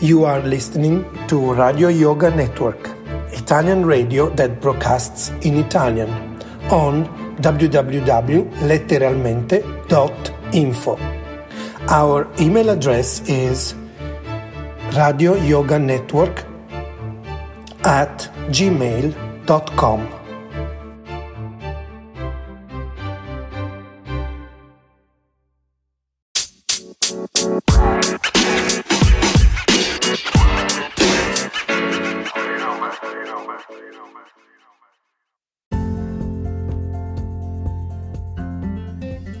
You are listening to Radio Yoga Network, Italian radio that broadcasts in Italian on www.letteralmente.info. Our email address is radioyoganetwork at gmail.com.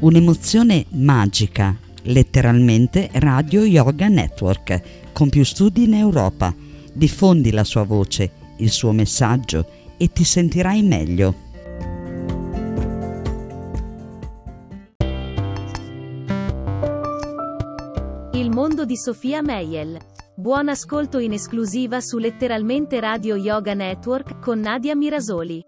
Un'emozione magica, letteralmente Radio Yoga Network, con più studi in Europa. Diffondi la sua voce, il suo messaggio e ti sentirai meglio. Il mondo di Sofia Meiel. Buon ascolto in esclusiva su letteralmente Radio Yoga Network con Nadia Mirasoli.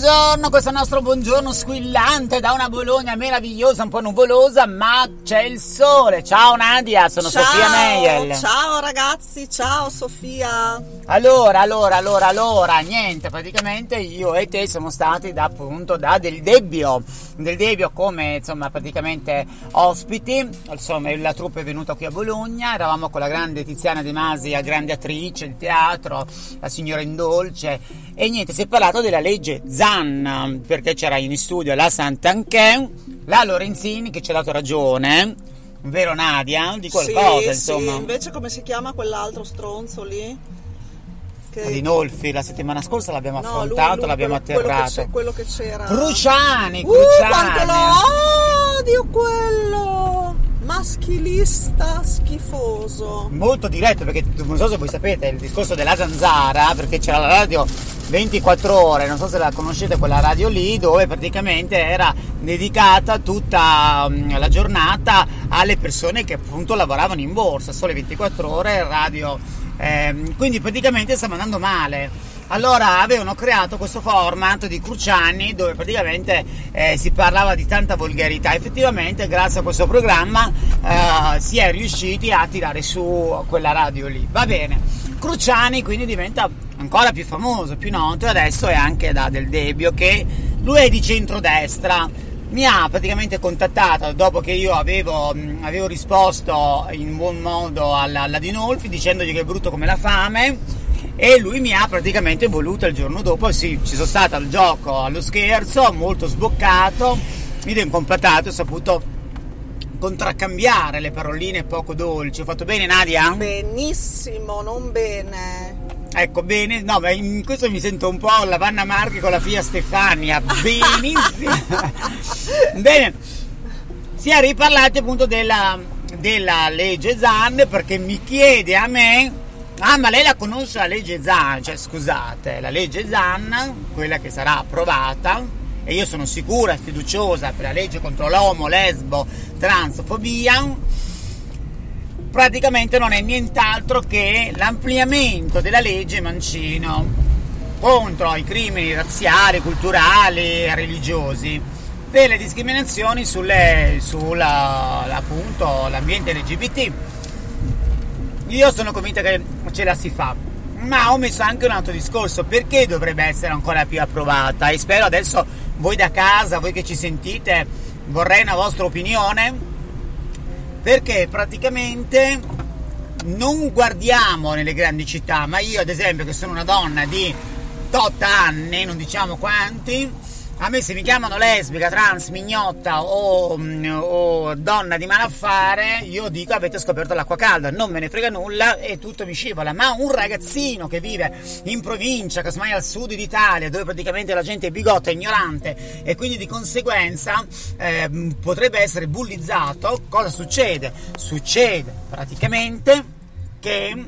Buongiorno, questo nostro buongiorno squillante da una Bologna meravigliosa, un po' nuvolosa, ma c'è il sole. Ciao Nadia, sono ciao, Sofia Meiel. Ciao ragazzi, ciao Sofia. Allora, allora, allora, allora, niente, praticamente io e te siamo stati da appunto da Del Debbio, Del Debbio come insomma praticamente ospiti, insomma la troupe è venuta qui a Bologna, eravamo con la grande Tiziana De Masi, la grande attrice di teatro, la signora Indolce e niente, si è parlato della legge Zan, perché c'era in studio la Sant'Anchen, la Lorenzini che ci ha dato ragione, vero Nadia? Di qualcosa, sì, insomma. Sì, invece come si chiama quell'altro stronzo lì? Che... Adinolfi, la settimana scorsa l'abbiamo no, affrontato, lui, lui, l'abbiamo quello, atterrato. Quello che, c'era. Cruciani, uh, Cruciani. lo odio quello! Maschilista schifoso. Molto diretto, perché non so se voi sapete il discorso della zanzara, perché c'era la radio 24 ore, non so se la conoscete quella radio lì, dove praticamente era dedicata tutta mm, la giornata alle persone che appunto lavoravano in borsa, sole 24 ore, radio. Eh, quindi praticamente stiamo andando male. Allora avevano creato questo format di Cruciani dove praticamente eh, si parlava di tanta volgarità. Effettivamente grazie a questo programma eh, si è riusciti a tirare su quella radio lì. Va bene. Cruciani quindi diventa ancora più famoso, più noto e adesso è anche da Del Debbio che lui è di centrodestra mi ha praticamente contattato dopo che io avevo, avevo risposto in buon modo alla, alla Dinolfi dicendogli che è brutto come la fame e lui mi ha praticamente voluto il giorno dopo, sì, ci sono stato al gioco, allo scherzo, molto sboccato, mi ho completato, ho saputo contraccambiare le paroline poco dolci. Ho fatto bene Nadia? Benissimo, non bene. Ecco, bene, no, ma in questo mi sento un po' la Vanna Marchi con la figlia Stefania. Benissimo. bene, si è riparlati appunto della, della legge Zan perché mi chiede a me, ah ma lei la conosce la legge Zan, cioè scusate, la legge Zan, quella che sarà approvata, e io sono sicura fiduciosa per la legge contro l'omo, lesbo, transfobia, praticamente non è nient'altro che l'ampliamento della legge Mancino contro i crimini razziali, culturali e religiosi delle discriminazioni sulle, sulla, appunto, l'ambiente LGBT. Io sono convinta che ce la si fa, ma ho messo anche un altro discorso, perché dovrebbe essere ancora più approvata? E spero adesso voi da casa, voi che ci sentite, vorrei una vostra opinione perché praticamente non guardiamo nelle grandi città, ma io ad esempio che sono una donna di 8 anni, non diciamo quanti, a me se mi chiamano lesbica, trans, mignotta o, o, donna di malaffare, io dico avete scoperto l'acqua calda, non me ne frega nulla e tutto mi scivola. Ma un ragazzino che vive in provincia, casomai al sud d'Italia, dove praticamente la gente è bigotta, ignorante e quindi di conseguenza eh, potrebbe essere bullizzato, cosa succede? Succede praticamente che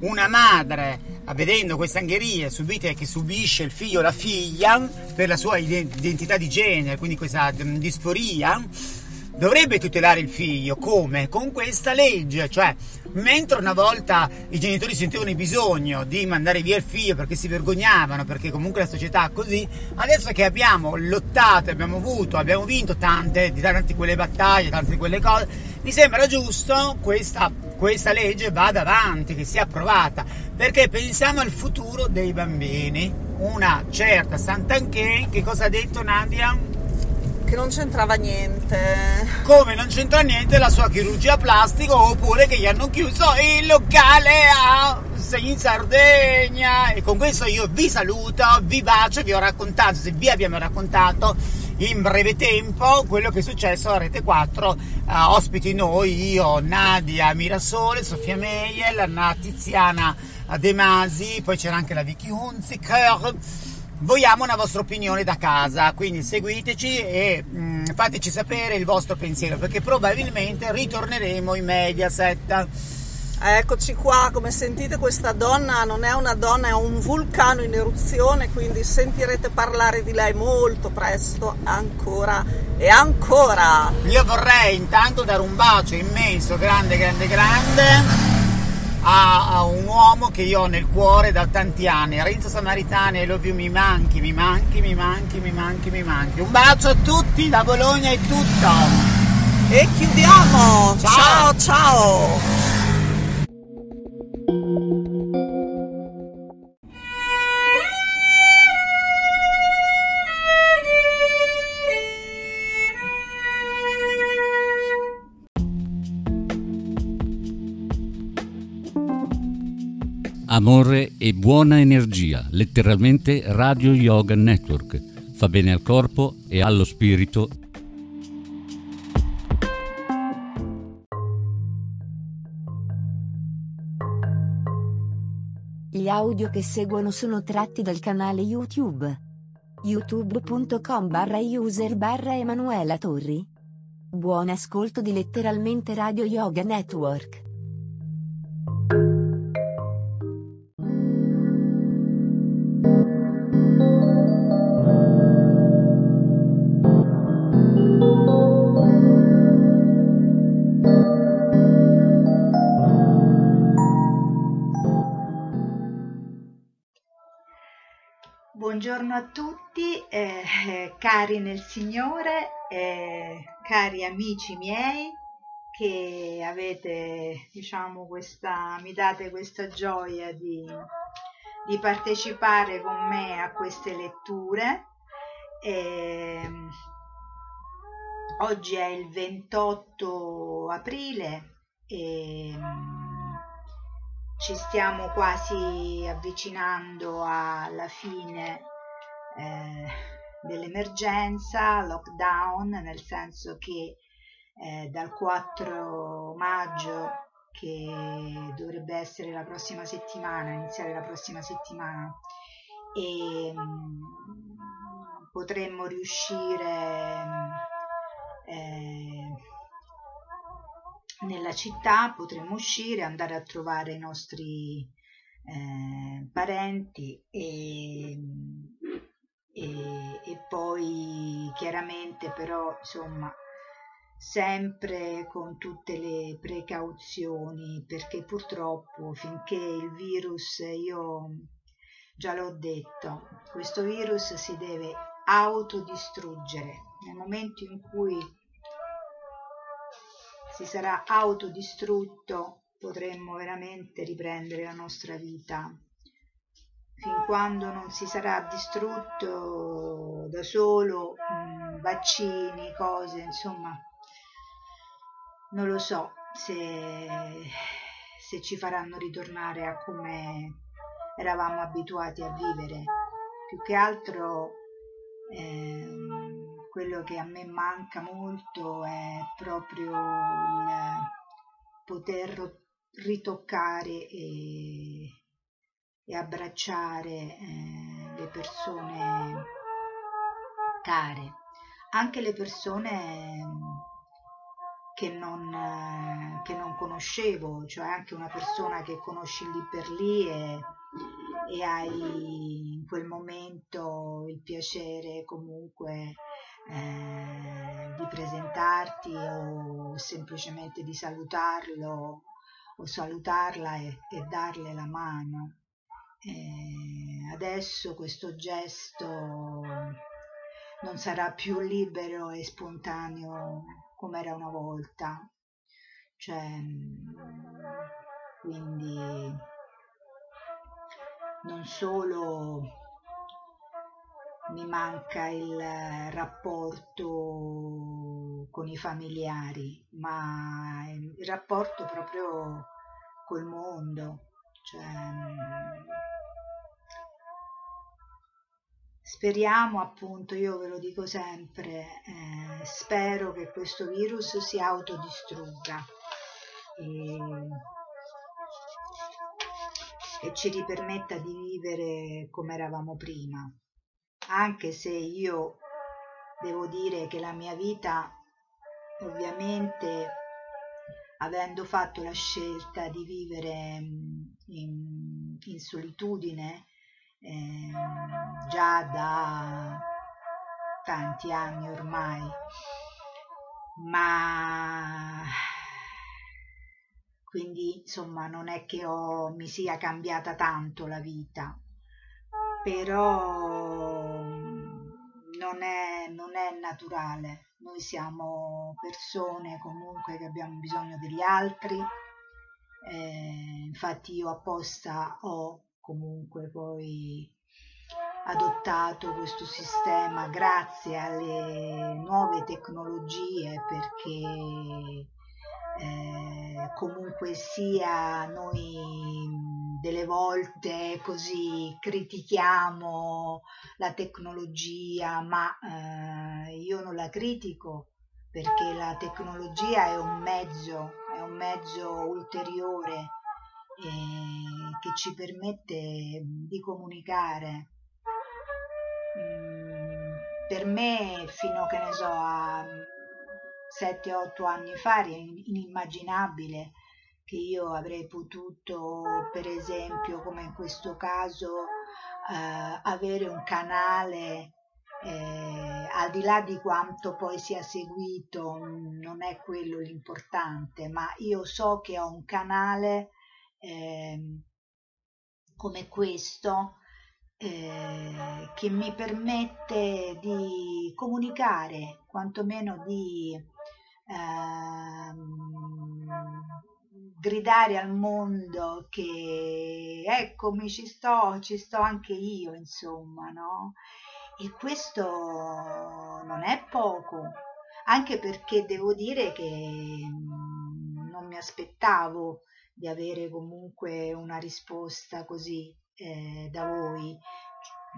una madre, vedendo queste angherie subite che subisce il figlio o la figlia per la sua identità di genere, quindi questa mm, disforia, dovrebbe tutelare il figlio. Come? Con questa legge, cioè mentre una volta i genitori sentivano il bisogno di mandare via il figlio perché si vergognavano, perché comunque la società è così, adesso che abbiamo lottato, abbiamo avuto, abbiamo vinto tante, tante quelle battaglie, tante quelle cose, mi sembra giusto questa, questa legge vada avanti, che sia approvata, perché pensiamo al futuro dei bambini. Una certa Sant'Anché, che cosa ha detto Nadia? Che non c'entrava niente. Come non c'entra niente la sua chirurgia plastica oppure che gli hanno chiuso il locale a in Sardegna. E con questo io vi saluto, vi bacio, vi ho raccontato, se vi abbiamo raccontato in breve tempo quello che è successo a Rete 4, uh, eh, ospiti noi, io, Nadia Mirasole, Sofia Anna Tiziana De Masi, poi c'era anche la Vicky Hunziker vogliamo una vostra opinione da casa, quindi seguiteci e mh, mm, fateci sapere il vostro pensiero perché probabilmente ritorneremo in Mediaset. Eccoci qua, come sentite questa donna non è una donna, è un vulcano in eruzione, quindi sentirete parlare di lei molto presto, ancora e ancora. Io vorrei intanto dare un bacio immenso, grande, grande, grande a, a, un uomo che io ho nel cuore da tanti anni, Renzo Samaritani, I love you, mi manchi, mi manchi, mi manchi, mi manchi, mi manchi. Un bacio a tutti, da Bologna è tutto. E chiudiamo. ciao. ciao. ciao. Amore e buona energia, letteralmente Radio Yoga Network. Fa bene al corpo e allo spirito. Gli audio che seguono sono tratti dal canale YouTube. youtube.com barra user barra Emanuela Torri. Buon ascolto di letteralmente Radio Yoga Network. Buongiorno a tutti, eh, cari nel Signore, eh, cari amici miei che avete, diciamo, questa, mi date questa gioia di, di partecipare con me a queste letture. Eh, oggi è il 28 aprile e ci stiamo quasi avvicinando alla fine eh, dell'emergenza, lockdown, nel senso che eh, dal 4 maggio, che dovrebbe essere la prossima settimana, iniziare la prossima settimana, e mh, mm, potremmo riuscire eh, nella città, potremmo uscire, andare a trovare i nostri eh, parenti e e, e poi chiaramente però insomma sempre con tutte le precauzioni perché purtroppo finché il virus io già l'ho detto questo virus si deve autodistruggere. Nel momento in cui si sarà autodistrutto potremmo veramente riprendere la nostra vita fin quando non si sarà distrutto da solo mh, mm, vaccini, cose, insomma, non lo so se, se ci faranno ritornare a come eravamo abituati a vivere. Più che altro eh, quello che a me manca molto è proprio il poter ritoccare e e abbracciare eh, le persone care, anche le persone che non, che non conoscevo, cioè anche una persona che conosci lì per lì e, e hai in quel momento il piacere comunque eh, di presentarti o semplicemente di salutarlo o salutarla e, e darle la mano. E adesso questo gesto non sarà più libero e spontaneo come era una volta. Cioè, quindi non solo mi manca il rapporto con i familiari, ma il rapporto proprio col mondo. Cioè, speriamo appunto, io ve lo dico sempre, eh, spero che questo virus si autodistrugga e, e ci ripermetta di vivere come eravamo prima anche se io devo dire che la mia vita ovviamente avendo fatto la scelta di vivere mm, in, in solitudine eh, già da tanti anni ormai ma quindi insomma non è che ho, mi sia cambiata tanto la vita. Però non è, non è naturale. Noi siamo persone comunque che abbiamo bisogno degli altri, eh, infatti io apposta ho comunque poi adottato questo sistema grazie alle nuove tecnologie perché eh, comunque sia noi delle volte così critichiamo la tecnologia, ma eh, io non la critico perché la tecnologia è un mezzo, è un mezzo ulteriore eh, che ci permette di comunicare. Mm, per me, fino che ne so, a 7-8 anni fa era inimmaginabile che io avrei potuto, per esempio, come in questo caso, eh, avere un canale eh, al di là di quanto poi sia seguito, non è quello l'importante, ma io so che ho un canale eh, come questo eh, che mi permette di comunicare, quantomeno di ehm, gridare al mondo che eccomi ci sto, ci sto anche io, insomma, no? E questo non è poco, anche perché devo dire che mm, non mi aspettavo di avere comunque una risposta così eh, da voi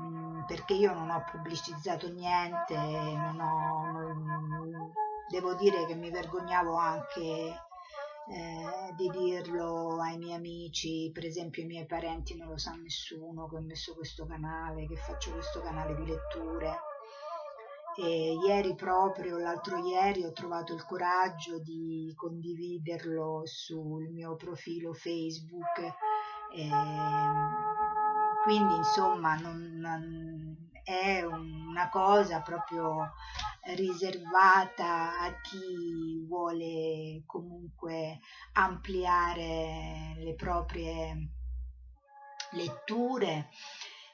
mm, perché io non ho pubblicizzato niente non ho, devo dire che mi vergognavo anche eh, di dirlo ai miei amici, per esempio i miei parenti non lo sa nessuno che ho messo questo canale, che faccio questo canale di letture. E ieri proprio, l'altro ieri, ho trovato il coraggio di condividerlo sul mio profilo Facebook. E quindi insomma non, non, è una cosa proprio riservata a chi vuole comunque ampliare le proprie letture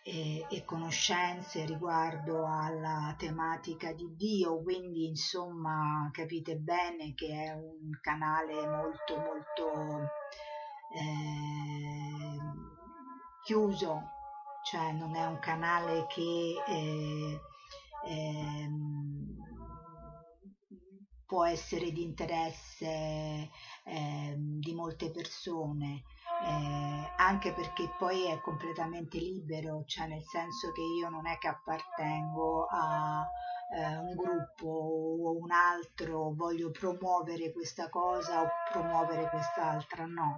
e, e, conoscenze riguardo alla tematica di Dio, quindi insomma capite bene che è un canale molto molto eh, chiuso, cioè non è un canale che eh, eh, può essere di interesse eh, di molte persone, eh, anche perché poi è completamente libero, cioè nel senso che io non è che appartengo a eh, un gruppo o un altro, voglio promuovere questa cosa o promuovere quest'altra, no.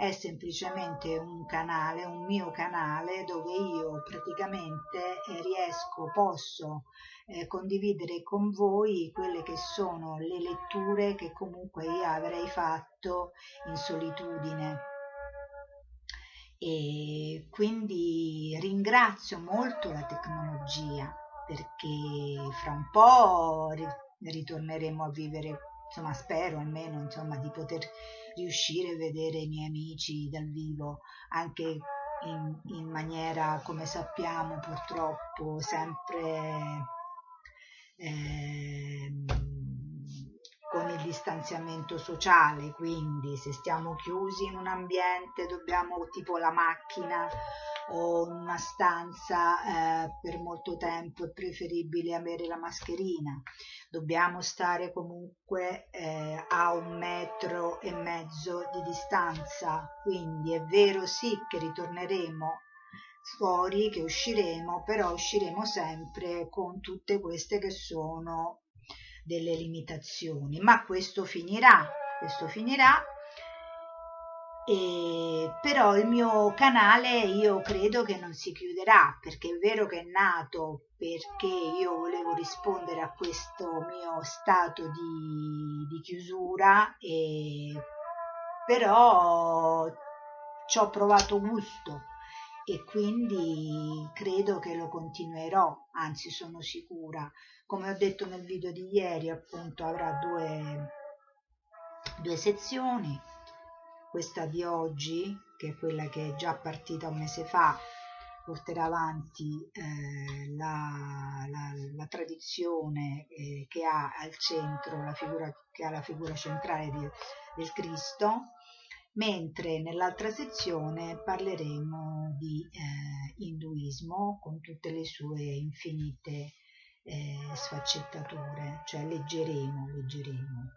È semplicemente un canale, un mio canale dove io praticamente eh, riesco, posso eh, condividere con voi quelle che sono le letture che comunque io avrei fatto in solitudine. E quindi ringrazio molto la tecnologia perché fra un po' ritorneremo a vivere, insomma spero almeno insomma, di poter riuscire a vedere i miei amici dal vivo anche in, in maniera come sappiamo purtroppo sempre eh, distanziamento sociale, quindi se stiamo chiusi in un ambiente dobbiamo tipo la macchina o in una stanza eh, per molto tempo è preferibile avere la mascherina. Dobbiamo stare comunque eh, a un metro e mezzo di distanza, quindi è vero sì che ritorneremo fuori, che usciremo, però usciremo sempre con tutte queste che sono delle limitazioni, ma questo finirà, questo finirà. E però il mio canale io credo che non si chiuderà perché è vero che è nato perché io volevo rispondere a questo mio stato di, di chiusura e però ci ho provato gusto e quindi credo che lo continuerò, anzi sono sicura. Come ho detto nel video di ieri, appunto avrà due, due sezioni questa di oggi, che è quella che è già partita un mese fa, porterà avanti eh, la, la, la, tradizione eh, che ha al centro la figura, che ha la figura centrale di, del Cristo, mentre nell'altra sezione parleremo di eh, induismo con tutte le sue infinite eh, sfaccettature, cioè leggeremo, leggeremo.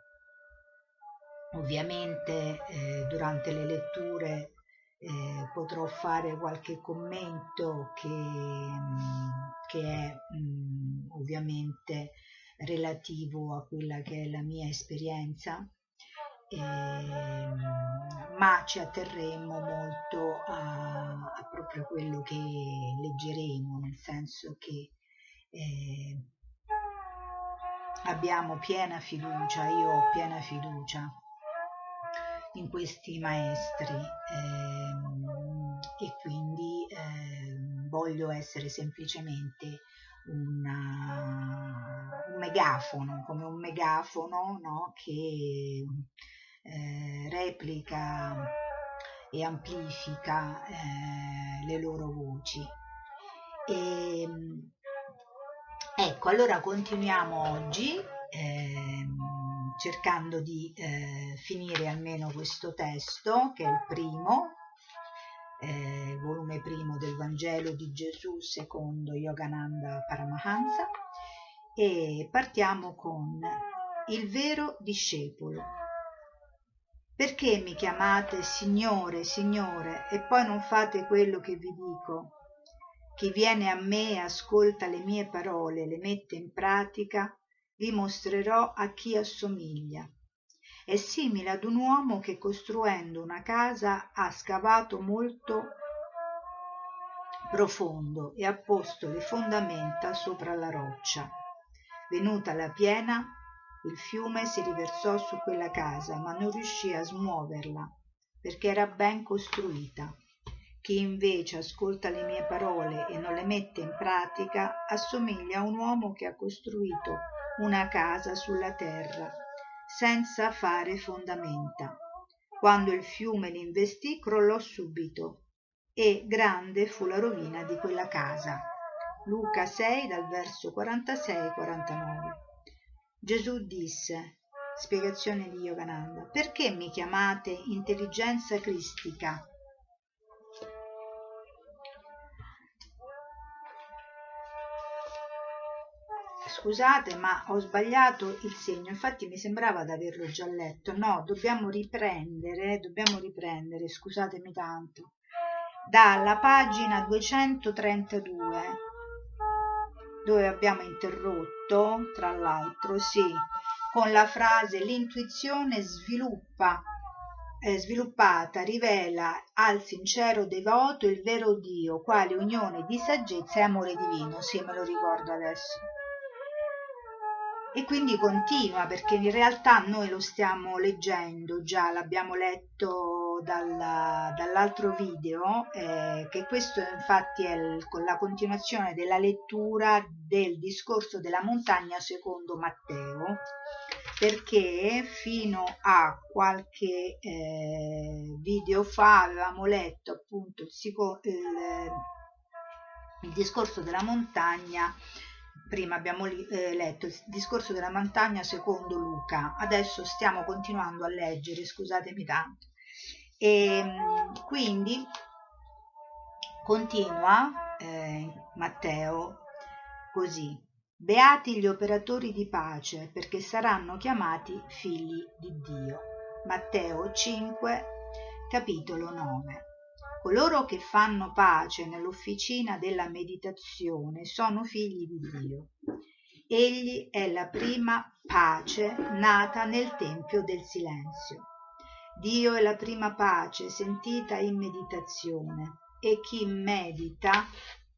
Ovviamente eh, durante le letture eh, potrò fare qualche commento che, mm, che è mh, mm, ovviamente relativo a quella che è la mia esperienza, eh, ma ci atterremo molto a, a, proprio quello che leggeremo, nel senso che eh, abbiamo piena fiducia, io ho piena fiducia in questi maestri ehm, e quindi ehm, voglio essere semplicemente una, un megafono, come un megafono no? che eh, replica e amplifica eh, le loro voci. E, ehm, ecco, allora continuiamo oggi. Ehm, cercando di eh, finire almeno questo testo che è il primo eh, volume primo del Vangelo di Gesù secondo Yogananda Paramahansa e partiamo con il vero discepolo perché mi chiamate Signore, Signore e poi non fate quello che vi dico? Chi viene a me e ascolta le mie parole, le mette in pratica, vi mostrerò a chi assomiglia. È simile ad un uomo che costruendo una casa ha scavato molto profondo e ha posto le fondamenta sopra la roccia. Venuta la piena, il fiume si riversò su quella casa, ma non riuscì a smuoverla, perché era ben costruita. Chi invece ascolta le mie parole e non le mette in pratica, assomiglia a un uomo che ha costruito una casa sulla terra, senza fare fondamenta. Quando il fiume l'investì, crollò subito e grande fu la rovina di quella casa. Luca 6 dal verso 46-49. Gesù disse, spiegazione di Yogananda, perché mi chiamate intelligenza cristica? scusate ma ho sbagliato il segno infatti mi sembrava di averlo già letto no dobbiamo riprendere dobbiamo riprendere scusatemi tanto dalla pagina 232 dove abbiamo interrotto tra l'altro sì con la frase l'intuizione sviluppa eh, sviluppata rivela al sincero devoto il vero Dio, quale unione di saggezza e amore divino, sì me lo ricordo adesso. E quindi continua perché in realtà noi lo stiamo leggendo, già l'abbiamo letto dalla, dall'altro video, eh, che questo infatti è il, la continuazione della lettura del discorso della montagna secondo Matteo, perché fino a qualche eh, video fa avevamo letto appunto il, il, il discorso della montagna prima abbiamo eh, letto il discorso della montagna secondo Luca, adesso stiamo continuando a leggere, scusatemi tanto. E ehm, quindi continua eh, Matteo così. Beati gli operatori di pace, perché saranno chiamati figli di Dio. Matteo 5, capitolo 9. Coloro che fanno pace nell'officina della meditazione sono figli di Dio. Egli è la prima pace nata nel Tempio del Silenzio. Dio è la prima pace sentita in meditazione e chi medita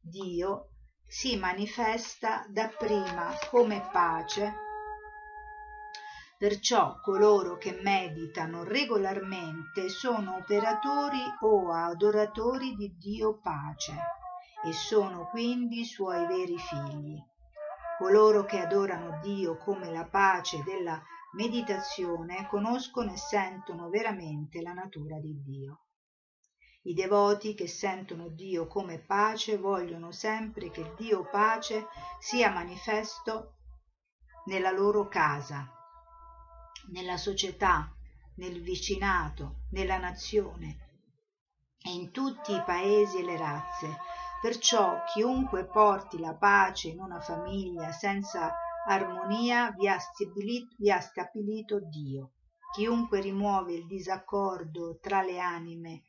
Dio si manifesta dapprima come pace Perciò coloro che meditano regolarmente sono operatori o adoratori di Dio pace e sono quindi suoi veri figli. Coloro che adorano Dio come la pace della meditazione conoscono e sentono veramente la natura di Dio. I devoti che sentono Dio come pace vogliono sempre che Dio pace sia manifesto nella loro casa nella società, nel vicinato, nella nazione e in tutti i paesi e le razze. Perciò chiunque porti la pace in una famiglia senza armonia vi ha stabilito, vi ha stabilito Dio. Chiunque rimuove il disaccordo tra le anime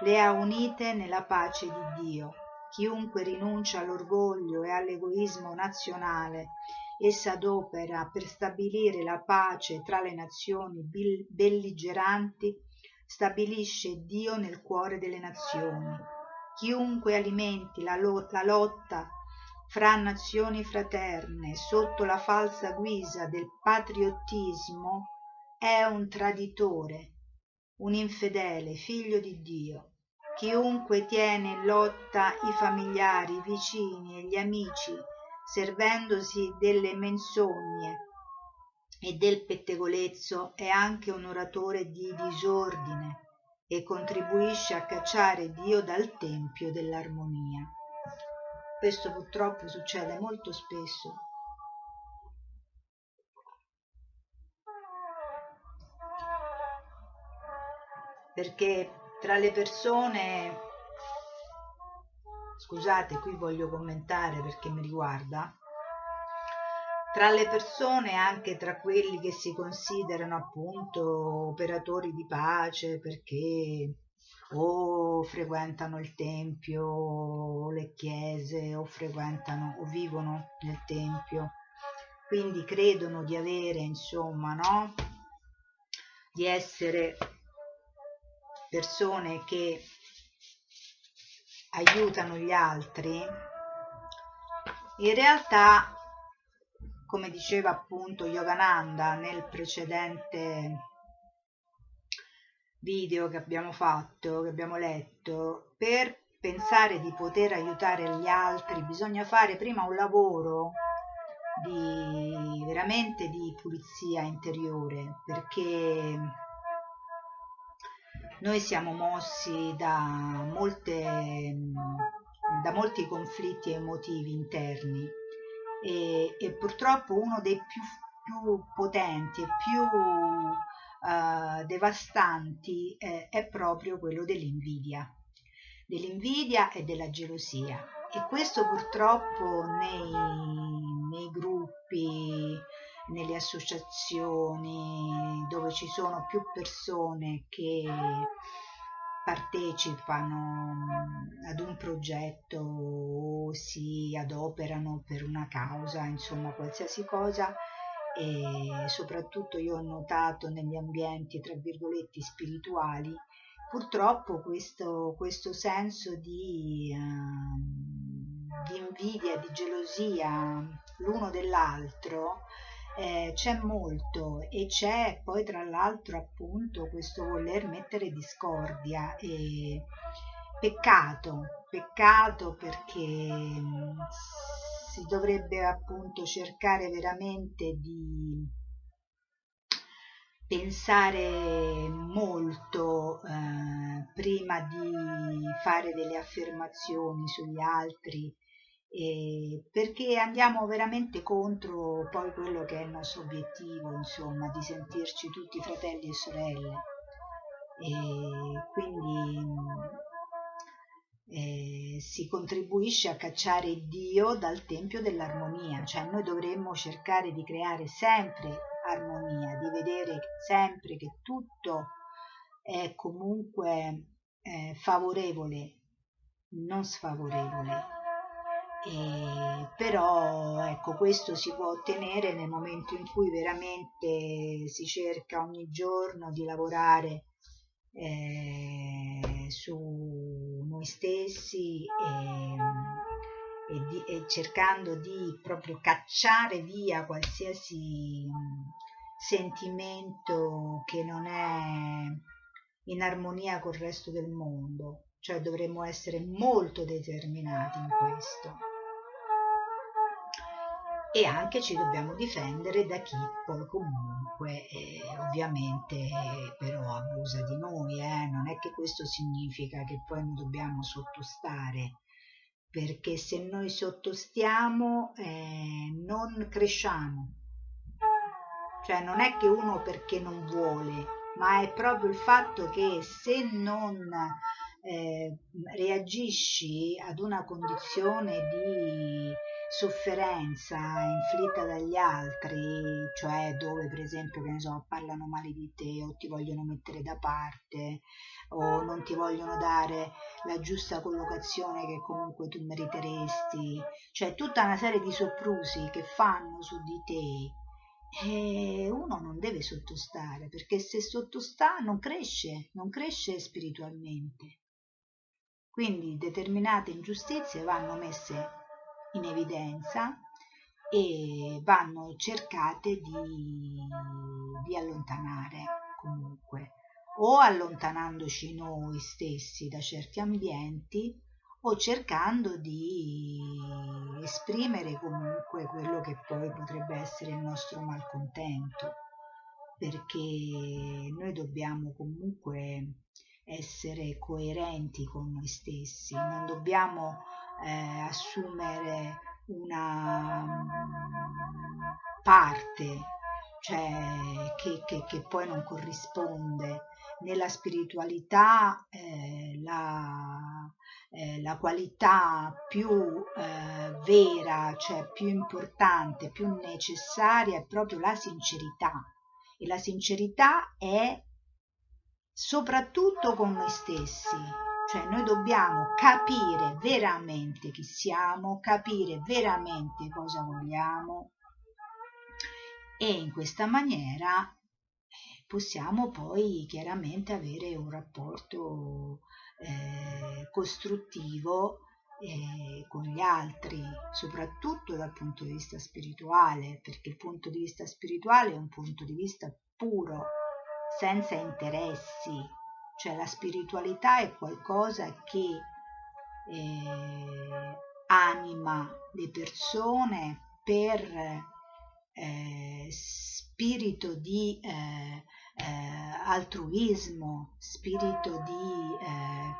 le ha unite nella pace di Dio. Chiunque rinuncia all'orgoglio e all'egoismo nazionale Essa adopera per stabilire la pace tra le nazioni belligeranti, stabilisce Dio nel cuore delle nazioni. Chiunque alimenti la, lo- la lotta fra nazioni fraterne sotto la falsa guisa del patriottismo è un traditore, un infedele, figlio di Dio. Chiunque tiene in lotta i familiari, i vicini e gli amici servendosi delle menzogne e del pettegolezzo è anche un oratore di disordine e contribuisce a cacciare Dio dal tempio dell'armonia. Questo purtroppo succede molto spesso. Perché tra le persone scusate qui voglio commentare perché mi riguarda tra le persone anche tra quelli che si considerano appunto operatori di pace perché o frequentano il tempio o le chiese o frequentano o vivono nel tempio. Quindi credono di avere insomma no? Di essere persone che aiutano gli altri, in realtà, come diceva appunto Yogananda nel precedente video che abbiamo fatto, che abbiamo letto, per pensare di poter aiutare gli altri bisogna fare prima un lavoro di veramente di pulizia interiore perché noi siamo mossi da, molte, da molti conflitti emotivi interni e, e purtroppo uno dei più, più potenti e più uh, devastanti eh, è proprio quello dell'invidia, dell'invidia e della gelosia. E questo purtroppo nei, nei gruppi nelle associazioni dove ci sono più persone che partecipano ad un progetto o si adoperano per una causa, insomma qualsiasi cosa, e soprattutto io ho notato negli ambienti tra virgolette spirituali purtroppo questo, questo senso di, uh, di, invidia, di gelosia l'uno dell'altro eh, c'è molto e c'è poi tra l'altro appunto questo voler mettere discordia e peccato, peccato perché si dovrebbe appunto cercare veramente di pensare molto eh, prima di fare delle affermazioni sugli altri eh, perché andiamo veramente contro poi quello che è il nostro obiettivo insomma di sentirci tutti fratelli e sorelle. E quindi eh, si contribuisce a cacciare Dio dal tempio dell'armonia, cioè noi dovremmo cercare di creare sempre armonia, di vedere sempre che tutto è comunque eh, favorevole, non sfavorevole. E, però ecco questo si può ottenere nel momento in cui veramente si cerca ogni giorno di lavorare eh, su noi stessi e, e, di, e, cercando di proprio cacciare via qualsiasi sentimento che non è in armonia col resto del mondo, cioè dovremmo essere molto determinati in questo e anche ci dobbiamo difendere da chi poi comunque eh, ovviamente però abusa di noi, eh? non è che questo significa che poi noi dobbiamo sottostare, perché se noi sottostiamo eh, non cresciamo, cioè non è che uno perché non vuole, ma è proprio il fatto che se non eh, reagisci ad una condizione di sofferenza inflitta dagli altri, cioè dove per esempio che ne so, parlano male di te o ti vogliono mettere da parte o non ti vogliono dare la giusta collocazione che comunque tu meriteresti, cioè tutta una serie di soprusi che fanno su di te e uno non deve sottostare perché se sottostà non cresce, non cresce spiritualmente. Quindi determinate ingiustizie vanno messe in evidenza e vanno cercate di, di allontanare comunque o allontanandoci noi stessi da certi ambienti o cercando di esprimere comunque quello che poi potrebbe essere il nostro malcontento perché noi dobbiamo comunque essere coerenti con noi stessi non dobbiamo eh, assumere una mm, parte cioè che, che, che, poi non corrisponde. Nella spiritualità eh, la, eh, la, qualità più eh, vera, cioè più importante, più necessaria è proprio la sincerità. E la sincerità è soprattutto con noi stessi, cioè noi dobbiamo capire veramente chi siamo, capire veramente cosa vogliamo. E in questa maniera possiamo poi chiaramente avere un rapporto eh, costruttivo eh, con gli altri, soprattutto dal punto di vista spirituale, perché il punto di vista spirituale è un punto di vista puro, senza interessi, cioè la spiritualità è qualcosa che eh, anima le persone per eh, spirito di eh, eh altruismo, spirito di eh,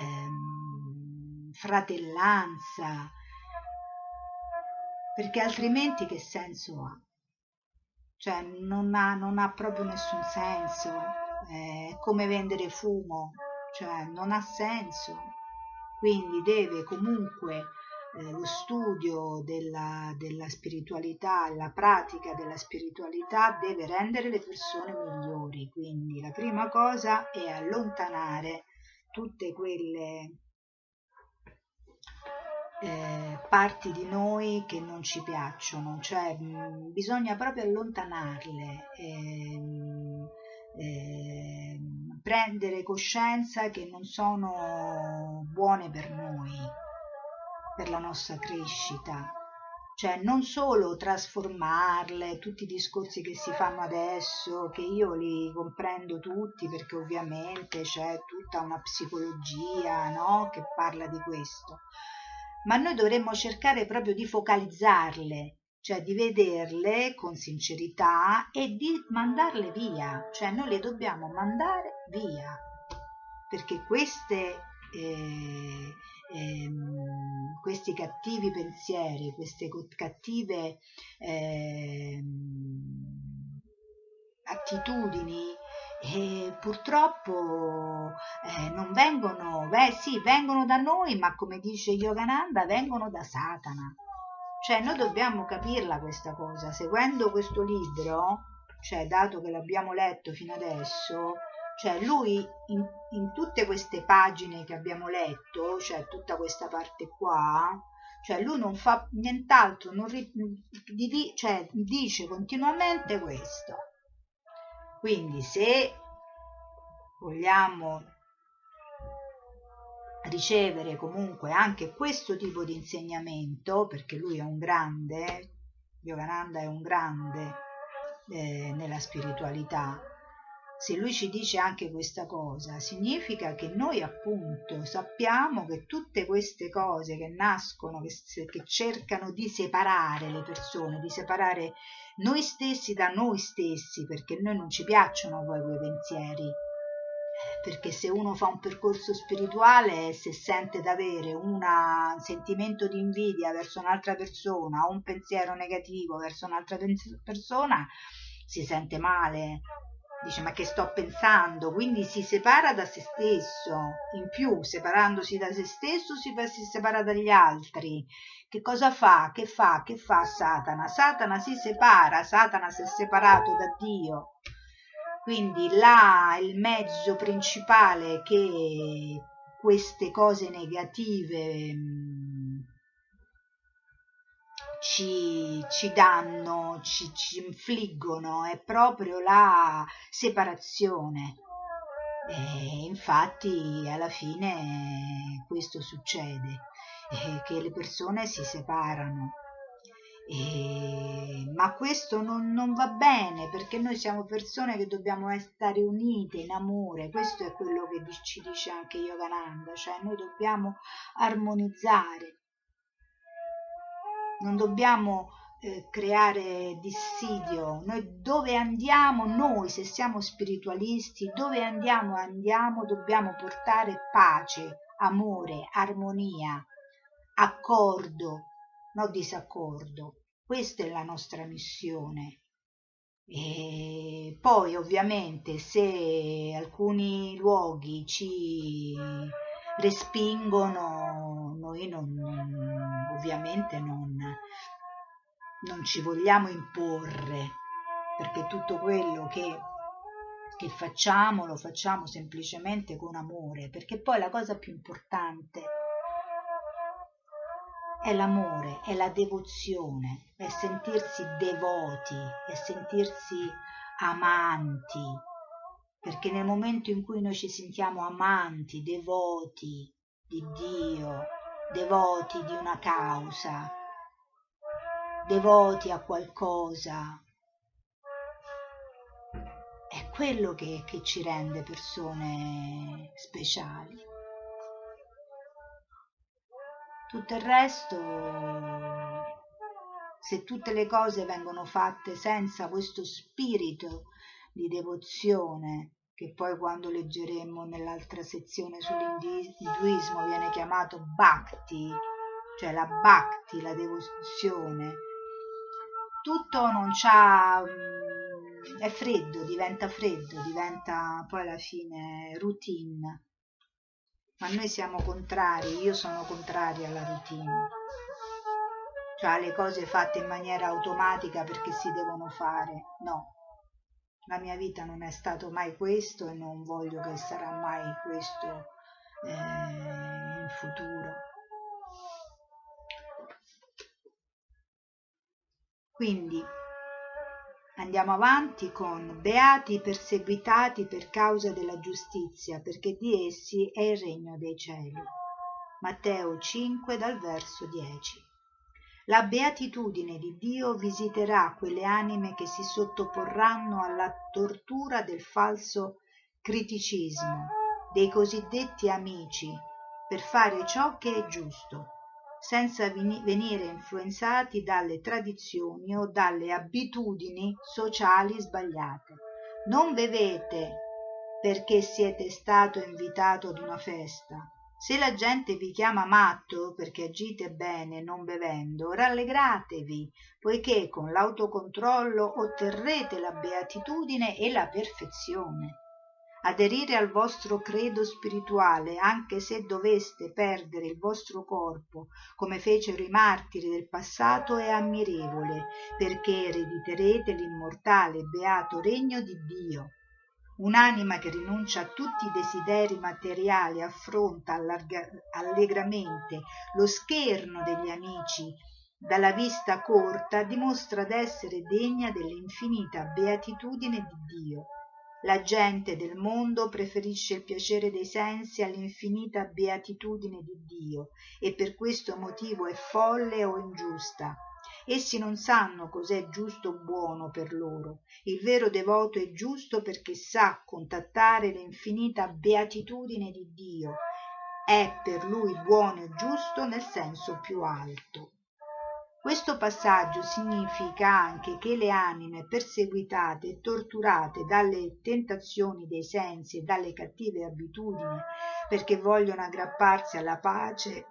ehm, fratellanza, perché altrimenti che senso ha? Cioè non ha, non ha proprio nessun senso è come vendere fumo, cioè non ha senso. Quindi deve comunque eh, lo studio della, della spiritualità, la pratica della spiritualità deve rendere le persone migliori. Quindi la prima cosa è allontanare tutte quelle eh, parti di noi che non ci piacciono, cioè mh, bisogna proprio allontanarle, ehm, ehm, prendere coscienza che non sono buone per noi, per la nostra crescita cioè non solo trasformarle, tutti i discorsi che si fanno adesso, che io li comprendo tutti perché ovviamente c'è tutta una psicologia no? che parla di questo, ma noi dovremmo cercare proprio di focalizzarle, cioè di vederle con sincerità e di mandarle via, cioè noi le dobbiamo mandare via, perché queste... Eh, ehm, questi cattivi pensieri, queste cattive ehm, attitudini e purtroppo eh, non vengono, beh sì, vengono da noi, ma come dice Yogananda, vengono da Satana. Cioè noi dobbiamo capirla questa cosa, seguendo questo libro, cioè dato che l'abbiamo letto fino adesso, cioè lui in, in, tutte queste pagine che abbiamo letto, cioè tutta questa parte qua, cioè lui non fa nient'altro, non ri, di, cioè dice continuamente questo. Quindi se vogliamo ricevere comunque anche questo tipo di insegnamento, perché lui è un grande, Yogananda è un grande eh, nella spiritualità, se lui ci dice anche questa cosa, significa che noi appunto sappiamo che tutte queste cose che nascono, che, che, cercano di separare le persone, di separare noi stessi da noi stessi, perché noi non ci piacciono poi quei pensieri, perché se uno fa un percorso spirituale se sente d'avere un sentimento di invidia verso un'altra persona o un pensiero negativo verso un'altra persona, si sente male, dice ma che sto pensando? Quindi si separa da se stesso. In più separandosi da se stesso si, si separa dagli altri. Che cosa fa? Che fa? Che fa Satana? Satana si separa. Satana si è separato da Dio quindi là il mezzo principale che queste cose negative ci, ci danno, ci, ci infliggono, è proprio la separazione. E infatti alla fine questo succede, eh, che le persone si separano. E, ma questo non, non, va bene perché noi siamo persone che dobbiamo stare unite in amore, questo è quello che ci dice anche Yogananda, cioè noi dobbiamo armonizzare non dobbiamo eh, creare dissidio. Noi dove andiamo, noi se siamo spiritualisti, dove andiamo, andiamo, dobbiamo portare pace, amore, armonia, accordo, non disaccordo. Questa è la nostra missione. E poi ovviamente se alcuni luoghi ci respingono, noi non, ovviamente non, non ci vogliamo imporre, perché tutto quello che, che facciamo lo facciamo semplicemente con amore, perché poi la cosa più importante è l'amore, è la devozione, è sentirsi devoti, è sentirsi amanti, perché nel momento in cui noi ci sentiamo amanti, devoti di Dio, devoti di una causa, devoti a qualcosa, è quello che, che ci rende persone speciali. Tutto il resto, se tutte le cose vengono fatte senza questo spirito di devozione che poi quando leggeremo nell'altra sezione sull'induismo viene chiamato bhakti, cioè la bhakti, la devozione. Tutto non c'ha mm, è freddo, diventa freddo, diventa poi alla fine routine ma noi siamo contrari, io sono contraria alla routine, cioè alle cose fatte in maniera automatica perché si devono fare, no. La mia vita non è stato mai questo e non voglio che sarà mai questo eh, in futuro. Quindi andiamo avanti con beati perseguitati per causa della giustizia, perché di essi è il regno dei cieli. Matteo 5 dal verso 10. La beatitudine di Dio visiterà quelle anime che si sottoporranno alla tortura del falso criticismo, dei cosiddetti amici, per fare ciò che è giusto, senza venire influenzati dalle tradizioni o dalle abitudini sociali sbagliate. Non bevete perché siete stato invitato ad una festa, se la gente vi chiama matto perché agite bene non bevendo, rallegratevi, poiché con l'autocontrollo otterrete la beatitudine e la perfezione. Aderire al vostro credo spirituale, anche se doveste perdere il vostro corpo, come fecero i martiri del passato, è ammirevole, perché erediterete l'immortale beato regno di Dio Un'anima che rinuncia a tutti i desideri materiali affronta allegramente lo scherno degli amici dalla vista corta dimostra d'essere degna dell'infinita beatitudine di Dio. La gente del mondo preferisce il piacere dei sensi all'infinita beatitudine di Dio e per questo motivo è folle o ingiusta. Essi non sanno cos'è giusto o buono per loro. Il vero devoto è giusto perché sa contattare l'infinita beatitudine di dio. È per lui buono e giusto nel senso più alto questo passaggio significa anche che le anime perseguitate e torturate dalle tentazioni dei sensi e dalle cattive abitudini perché vogliono aggrapparsi alla pace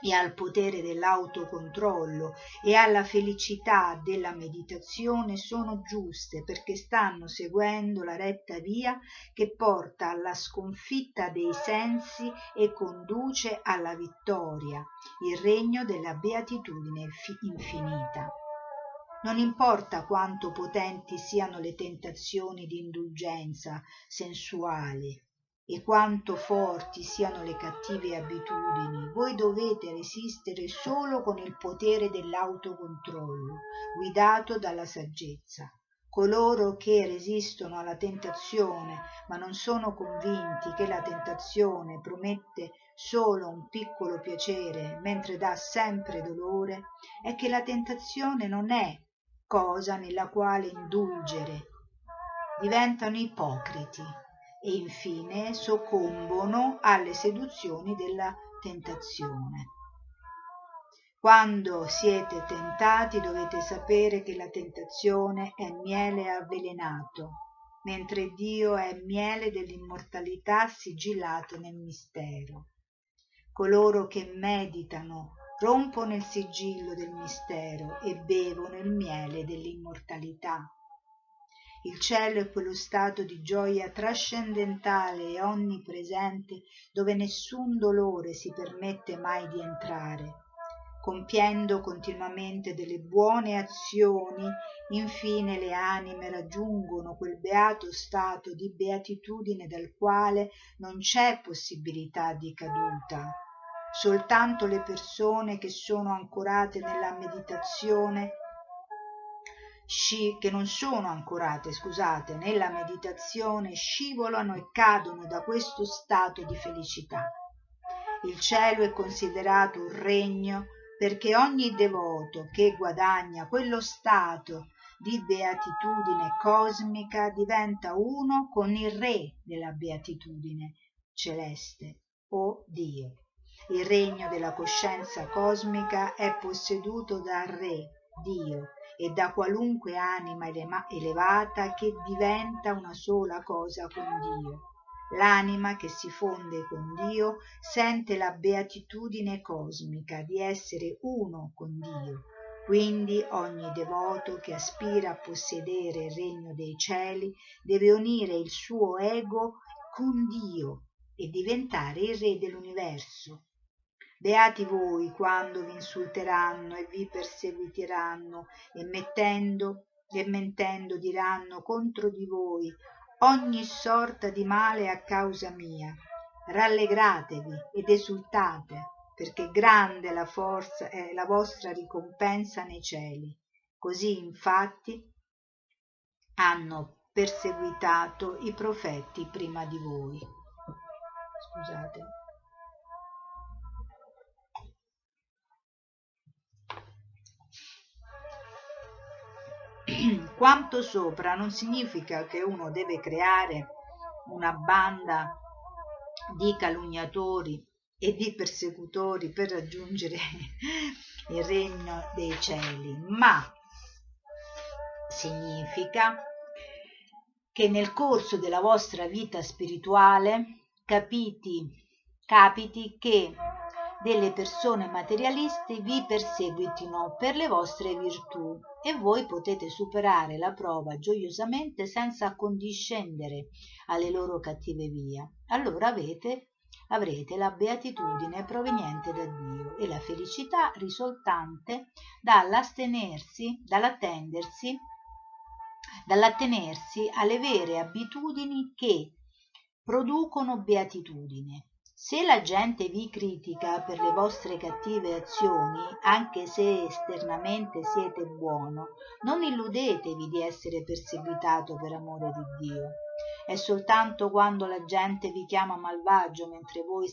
e al potere dell'autocontrollo e alla felicità della meditazione sono giuste perché stanno seguendo la retta via che porta alla sconfitta dei sensi e conduce alla vittoria, il regno della beatitudine infinita. Non importa quanto potenti siano le tentazioni di indulgenza sensuale, e quanto forti siano le cattive abitudini, voi dovete resistere solo con il potere dell'autocontrollo, guidato dalla saggezza. Coloro che resistono alla tentazione, ma non sono convinti che la tentazione promette solo un piccolo piacere, mentre dà sempre dolore, è che la tentazione non è cosa nella quale indulgere. Diventano ipocriti e infine soccombono alle seduzioni della tentazione. Quando siete tentati dovete sapere che la tentazione è miele avvelenato, mentre Dio è miele dell'immortalità sigillato nel mistero. Coloro che meditano rompono il sigillo del mistero e bevono il miele dell'immortalità. Il cielo è quello stato di gioia trascendentale e onnipresente dove nessun dolore si permette mai di entrare. Compiendo continuamente delle buone azioni, infine le anime raggiungono quel beato stato di beatitudine dal quale non c'è possibilità di caduta. Soltanto le persone che sono ancorate nella meditazione che non sono ancorate, scusate, nella meditazione scivolano e cadono da questo stato di felicità. Il cielo è considerato un regno perché ogni devoto che guadagna quello stato di beatitudine cosmica diventa uno con il re della beatitudine celeste o Dio. Il regno della coscienza cosmica è posseduto dal re, Dio, e da qualunque anima elevata che diventa una sola cosa con Dio. L'anima che si fonde con Dio sente la beatitudine cosmica di essere uno con Dio. Quindi ogni devoto che aspira a possedere il regno dei cieli deve unire il suo ego con Dio e diventare il re dell'universo beati voi quando vi insulteranno e vi perseguiteranno e mettendo e mentendo diranno contro di voi ogni sorta di male a causa mia rallegratevi ed esultate perché grande la forza è la vostra ricompensa nei cieli Così infatti hanno perseguitato i profeti prima di voi. Scusate. Quanto sopra non significa che uno deve creare una banda di calunniatori e di persecutori per raggiungere il regno dei cieli, ma significa che nel corso della vostra vita spirituale capiti, capiti che delle persone materialiste vi perseguitino per le vostre virtù e voi potete superare la prova gioiosamente senza accondiscendere alle loro cattive vie. Allora avete, avrete la beatitudine proveniente da Dio e la felicità risultante dall'astenersi, dall'attendersi, dall'attenersi alle vere abitudini che producono beatitudine. Se la gente vi critica per le vostre cattive azioni, anche se esternamente siete buono, non illudetevi di essere perseguitato per amore di Dio. È soltanto quando la gente vi chiama malvagio mentre voi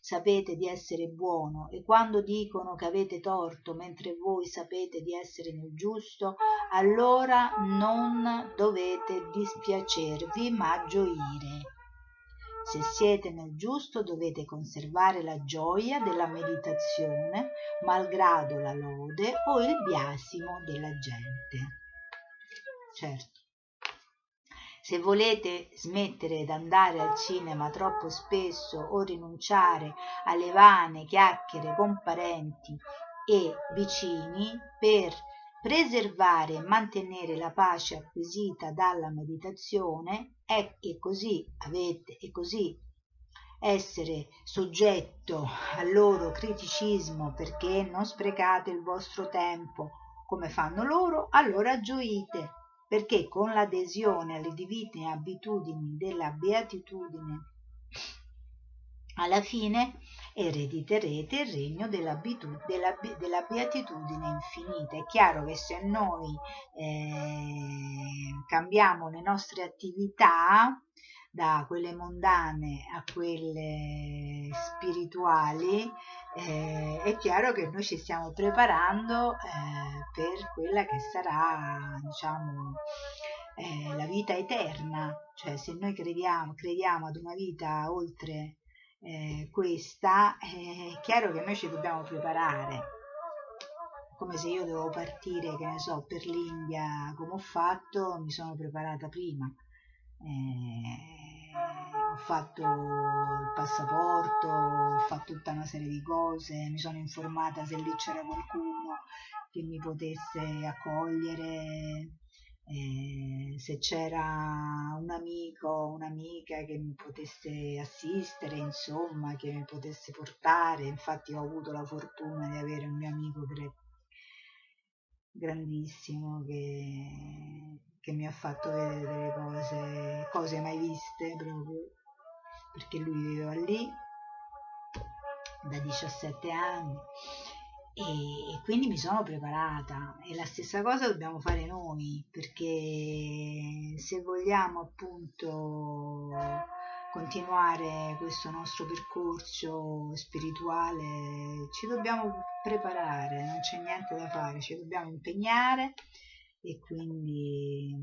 sapete di essere buono e quando dicono che avete torto mentre voi sapete di essere nel giusto, allora non dovete dispiacervi ma gioire. Se siete nel giusto dovete conservare la gioia della meditazione, malgrado la lode o il biasimo della gente. Certo. Se volete smettere d'andare al cinema troppo spesso o rinunciare alle vane chiacchiere con parenti e vicini per preservare e mantenere la pace acquisita dalla meditazione è e così avete e così essere soggetto al loro criticismo perché non sprecate il vostro tempo come fanno loro, allora gioite, perché con l'adesione alle divine abitudini della beatitudine alla fine erediterete il regno della, della, della, beatitudine infinita. È chiaro che se noi eh, cambiamo le nostre attività da quelle mondane a quelle spirituali, eh, è chiaro che noi ci stiamo preparando eh, per quella che sarà, diciamo, eh, la vita eterna. Cioè, se noi crediamo, crediamo ad una vita oltre eh, questa, eh, è chiaro che noi ci dobbiamo preparare. Come se io dovevo partire, che ne so, per l'India, come ho fatto, mi sono preparata prima. Eh, ho fatto il passaporto, ho fatto tutta una serie di cose, mi sono informata se lì c'era qualcuno che mi potesse accogliere, eh, se c'era un amico, un'amica che mi potesse assistere, insomma, che mi potesse portare. Infatti ho avuto la fortuna di avere un mio amico grandissimo che, che mi ha fatto vedere delle cose, cose mai viste proprio, perché lui viveva lì da 17 anni e quindi mi sono preparata. E la stessa cosa dobbiamo fare noi perché se vogliamo appunto continuare questo nostro percorso spirituale ci dobbiamo preparare, non c'è niente da fare, ci dobbiamo impegnare e quindi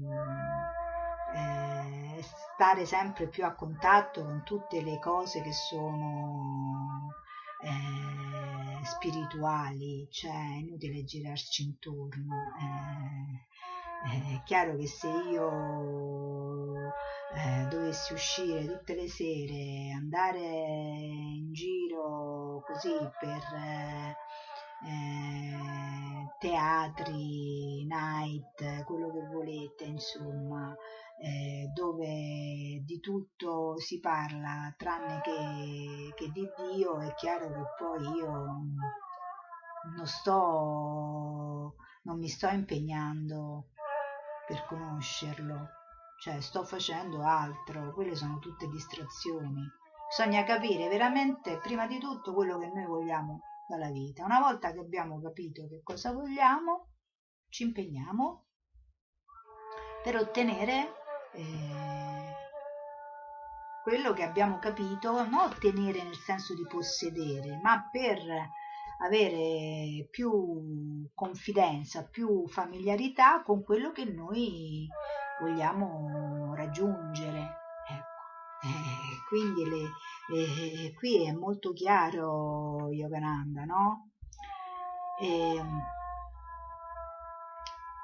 eh, stare sempre più a contatto con tutte le cose che sono spirituali, cioè è inutile girarci intorno. Eh, è chiaro che se io eh, dovessi uscire tutte le sere, andare in giro così per eh, eh, teatri, night, quello che volete, insomma, eh, dove di tutto si parla tranne che, che, di Dio, è chiaro che poi io non sto, non mi sto impegnando per conoscerlo, cioè sto facendo altro, quelle sono tutte distrazioni. Bisogna capire veramente prima di tutto quello che noi vogliamo dalla vita. Una volta che abbiamo capito che cosa vogliamo, ci impegniamo per ottenere eh, quello che abbiamo capito, non ottenere nel senso di possedere, ma per avere più confidenza, più familiarità con quello che noi vogliamo raggiungere. Ecco. Eh, quindi le, eh, qui è molto chiaro Yogananda, no? Eh,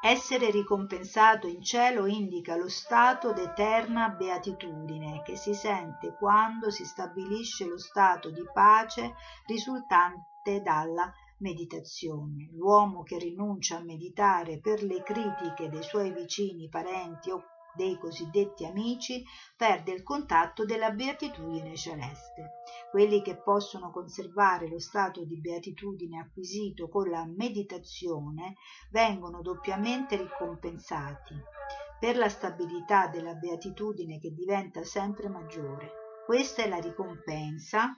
essere ricompensato in cielo indica lo stato d'eterna beatitudine che si sente quando si stabilisce lo stato di pace risultante dalla meditazione. L'uomo che rinuncia a meditare per le critiche dei suoi vicini, parenti o dei cosiddetti amici perde il contatto della beatitudine celeste. Quelli che possono conservare lo stato di beatitudine acquisito con la meditazione vengono doppiamente ricompensati per la stabilità della beatitudine che diventa sempre maggiore. Questa è la ricompensa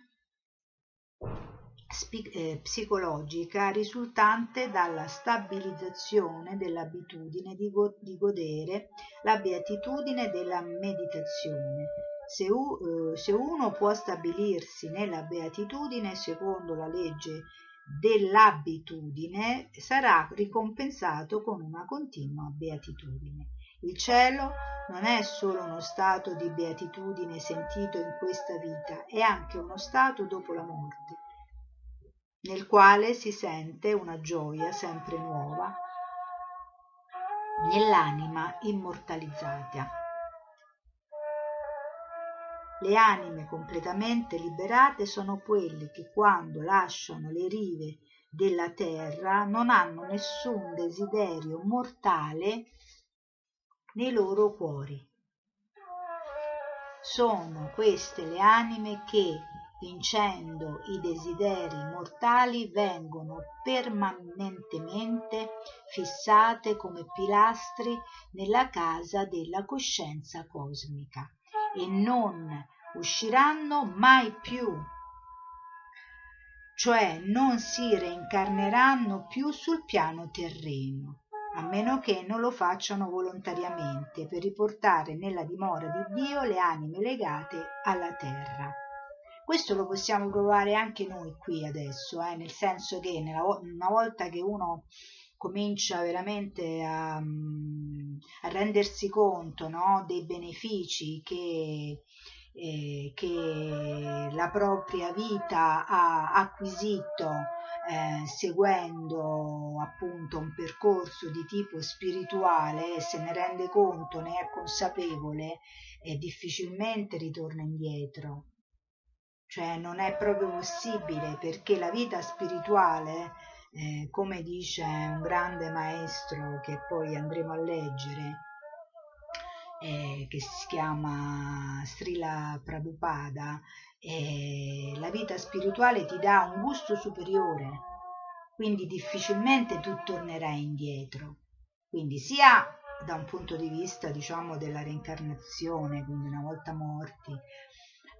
psicologica risultante dalla stabilizzazione dell'abitudine di, go- di godere la beatitudine della meditazione. Se, u- eh, se uno può stabilirsi nella beatitudine secondo la legge dell'abitudine, sarà ricompensato con una continua beatitudine. Il cielo non è solo uno stato di beatitudine sentito in questa vita, è anche uno stato dopo la morte nel quale si sente una gioia sempre nuova nell'anima immortalizzata. Le anime completamente liberate sono quelle che quando lasciano le rive della terra non hanno nessun desiderio mortale nei loro cuori. Sono queste le anime che vincendo i desideri mortali, vengono permanentemente fissate come pilastri nella casa della coscienza cosmica e non usciranno mai più, cioè non si reincarneranno più sul piano terreno, a meno che non lo facciano volontariamente per riportare nella dimora di Dio le anime legate alla terra. Questo lo possiamo provare anche noi qui adesso, eh, nel senso che nella, una volta che uno comincia veramente a, a rendersi conto no, dei benefici che, eh, che la propria vita ha acquisito eh, seguendo appunto un percorso di tipo spirituale se ne rende conto, ne è consapevole e difficilmente ritorna indietro cioè non è proprio possibile perché la vita spirituale, eh, come dice un grande maestro che poi andremo a leggere, eh, che si chiama Srila Prabhupada, eh, la vita spirituale ti dà un gusto superiore, quindi difficilmente tu tornerai indietro. Quindi sia da un punto di vista diciamo della reincarnazione, quindi una volta morti,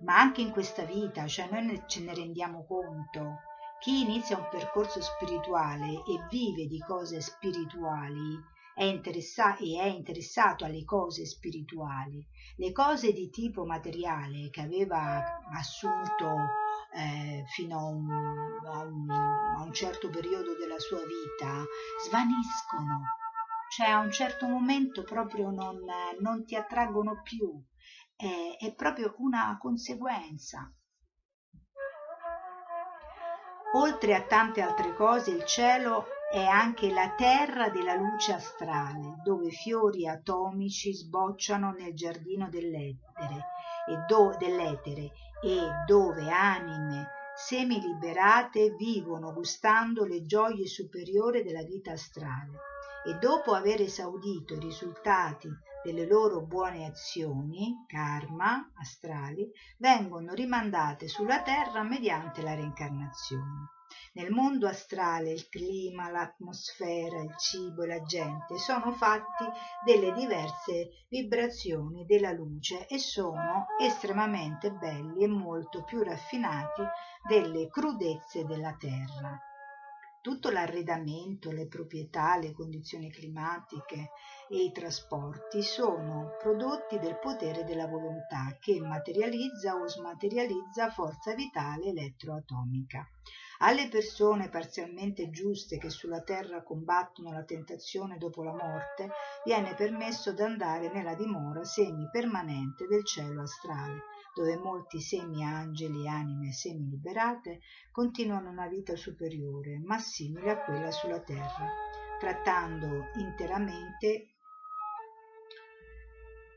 ma anche in questa vita, cioè noi ce ne rendiamo conto. Chi inizia un percorso spirituale e vive di cose spirituali è interessa- è interessato alle cose spirituali. Le cose di tipo materiale che aveva assunto eh, fino a un, a, un, a un certo periodo della sua vita svaniscono, cioè a un certo momento proprio non, non ti attraggono più è, è proprio una conseguenza. Oltre a tante altre cose, il cielo è anche la terra della luce astrale, dove fiori atomici sbocciano nel giardino dell'etere e, do, dell'etere e dove anime semiliberate vivono gustando le gioie superiori della vita astrale e dopo aver esaudito i risultati delle loro buone azioni, karma, astrali, vengono rimandate sulla terra mediante la reincarnazione. Nel mondo astrale il clima, l'atmosfera, il cibo e la gente sono fatti delle diverse vibrazioni della luce e sono estremamente belli e molto più raffinati delle crudezze della terra. Tutto l'arredamento, le proprietà, le condizioni climatiche e i trasporti sono prodotti del potere della volontà che materializza o smaterializza forza vitale elettroatomica. Alle persone parzialmente giuste che sulla terra combattono la tentazione dopo la morte viene permesso d'andare nella dimora semi-permanente del cielo astrale, dove molti semi-angeli e anime semi-liberate continuano una vita superiore, ma simile a quella sulla terra, trattando interamente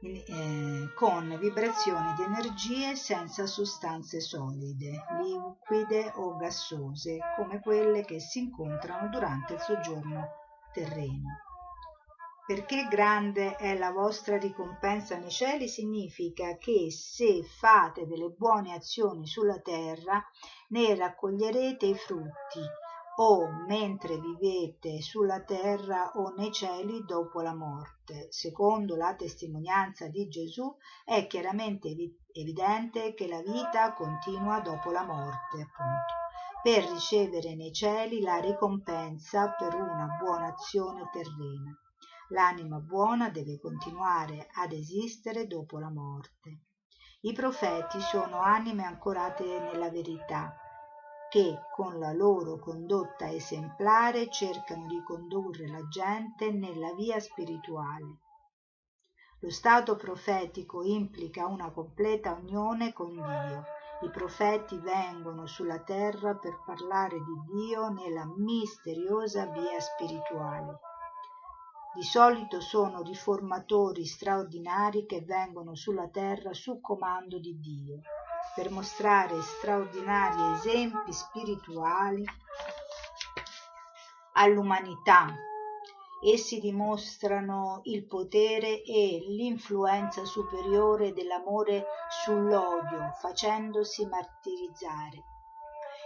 eh, con vibrazioni di energie senza sostanze solide, liquide o gassose, come quelle che si incontrano durante il soggiorno terreno. Perché grande è la vostra ricompensa nei cieli significa che se fate delle buone azioni sulla terra ne raccoglierete i frutti o mentre vivete sulla terra o nei cieli dopo la morte. Secondo la testimonianza di Gesù è chiaramente evidente che la vita continua dopo la morte, appunto, per ricevere nei cieli la ricompensa per una buona azione terrena. L'anima buona deve continuare ad esistere dopo la morte. I profeti sono anime ancorate nella verità, che con la loro condotta esemplare cercano di condurre la gente nella via spirituale. Lo stato profetico implica una completa unione con Dio. I profeti vengono sulla terra per parlare di Dio nella misteriosa via spirituale. Di solito sono riformatori straordinari che vengono sulla terra su comando di Dio per mostrare straordinari esempi spirituali all'umanità. Essi dimostrano il potere e l'influenza superiore dell'amore sull'odio, facendosi martirizzare.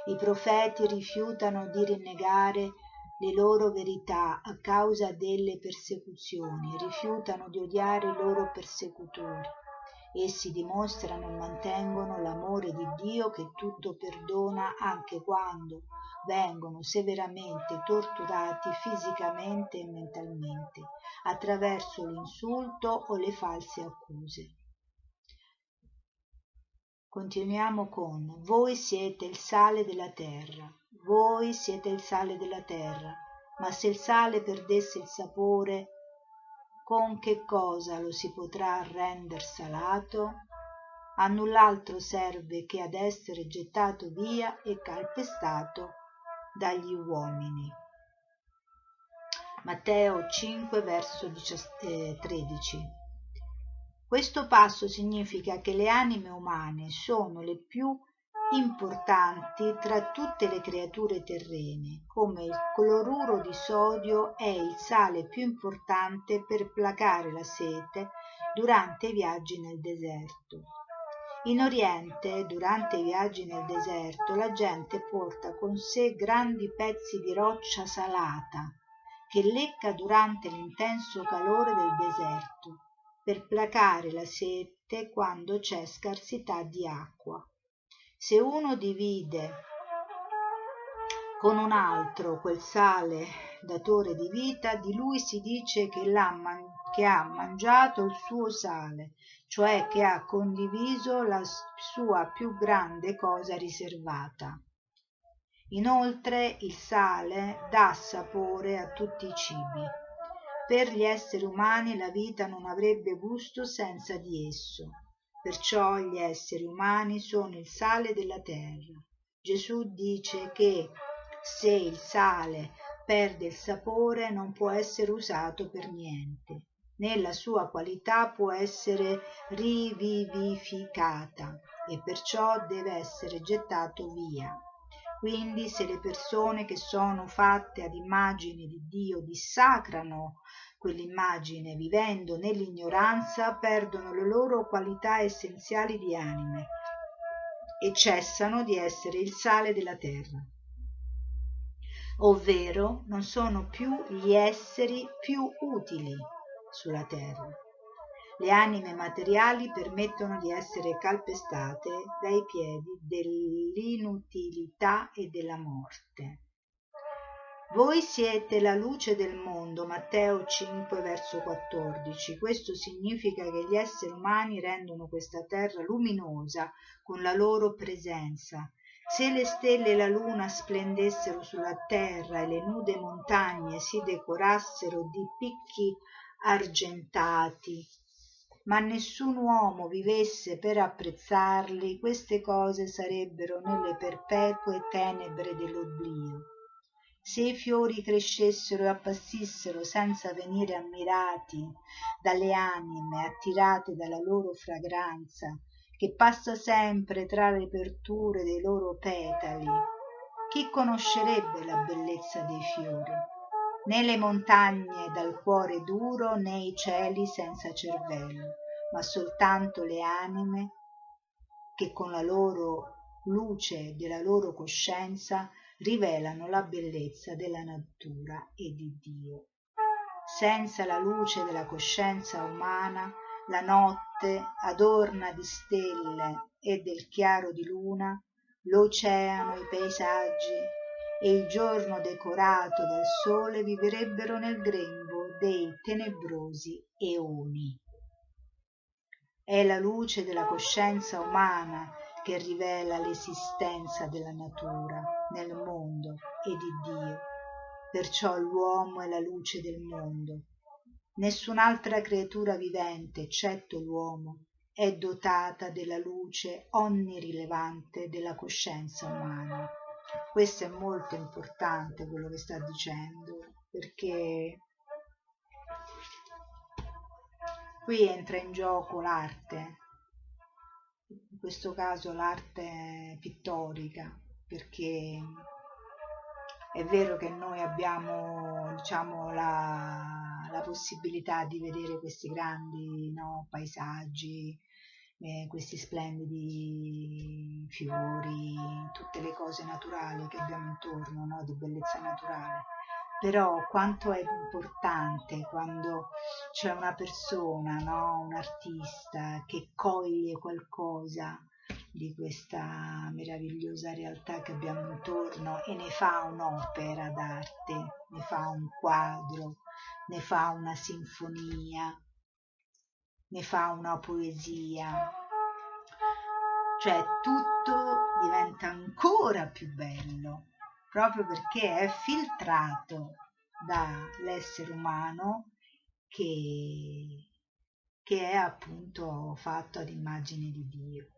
I profeti rifiutano di rinnegare le loro verità a causa delle persecuzioni, rifiutano di odiare i loro persecutori Essi dimostrano e mantengono l'amore di Dio che tutto perdona anche quando vengono severamente torturati fisicamente e mentalmente attraverso l'insulto o le false accuse. Continuiamo con voi siete il sale della terra, voi siete il sale della terra, ma se il sale perdesse il sapore con che cosa lo si potrà render salato? A null'altro serve che ad essere gettato via e calpestato dagli uomini. Matteo 5 verso 13 eh, Questo passo significa che le anime umane sono le più importanti tra tutte le creature terrene, come il cloruro di sodio è il sale più importante per placare la sete durante i viaggi nel deserto. In Oriente, durante i viaggi nel deserto, la gente porta con sé grandi pezzi di roccia salata che lecca durante l'intenso calore del deserto per placare la sete quando c'è scarsità di acqua. Se uno divide con un altro quel sale datore di vita, di lui si dice che, man- che ha mangiato il suo sale, cioè che ha condiviso la sua più grande cosa riservata. Inoltre il sale dà sapore a tutti i cibi. Per gli esseri umani la vita non avrebbe gusto senza di esso. Perciò gli esseri umani sono il sale della terra. Gesù dice che se il sale perde il sapore non può essere usato per niente, né la sua qualità può essere rivivificata e perciò deve essere gettato via. Quindi se le persone che sono fatte ad immagine di Dio dissacrano quell'immagine vivendo nell'ignoranza perdono le loro qualità essenziali di anime e cessano di essere il sale della terra ovvero non sono più gli esseri più utili sulla terra. Le anime materiali permettono di essere calpestate dai piedi dell'inutilità e della morte. Voi siete la luce del mondo, Matteo 5 verso 14. Questo significa che gli esseri umani rendono questa terra luminosa con la loro presenza. Se le stelle e la luna splendessero sulla terra e le nude montagne si decorassero di picchi argentati, ma nessun uomo vivesse per apprezzarli, queste cose sarebbero nelle perpetue tenebre dell'oblio se i fiori crescessero e appassissero senza venire ammirati dalle anime attirate dalla loro fragranza che passa sempre tra le aperture dei loro petali chi conoscerebbe la bellezza dei fiori? Né le montagne dal cuore duro né i cieli senza cervello ma soltanto le anime che con la loro luce della loro coscienza rivelano la bellezza della natura e di Dio. Senza la luce della coscienza umana, la notte, adorna di stelle e del chiaro di luna, l'oceano, i paesaggi e il giorno decorato dal sole vivrebbero nel grembo dei tenebrosi eoni. È la luce della coscienza umana che rivela l'esistenza della natura nel mondo e di Dio. Perciò l'uomo è la luce del mondo. Nessun'altra creatura vivente, eccetto l'uomo, è dotata della luce onnirilevante della coscienza umana. Questo è molto importante quello che sta dicendo, perché qui entra in gioco l'arte, in questo caso l'arte pittorica, perché è vero che noi abbiamo diciamo, la, la possibilità di vedere questi grandi no, paesaggi, eh, questi splendidi fiori, tutte le cose naturali che abbiamo intorno, no, di bellezza naturale però quanto è importante quando c'è una persona, no? un artista che coglie qualcosa di questa meravigliosa realtà che abbiamo intorno e ne fa un'opera d'arte, ne fa un quadro, ne fa una sinfonia, ne fa una poesia, cioè tutto diventa ancora più bello proprio perché è filtrato dall'essere umano che, che è appunto fatto ad immagine di Dio.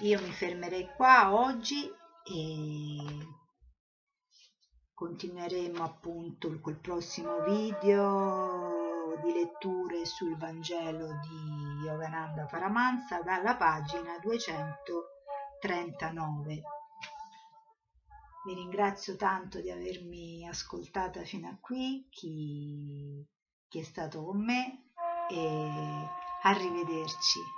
Io mi fermerei qua oggi e continueremo appunto col prossimo video di letture sul Vangelo di Yogananda Paramahansa dalla pagina 200 39. Vi ringrazio tanto di avermi ascoltata fino a qui, chi, chi è stato con me e arrivederci.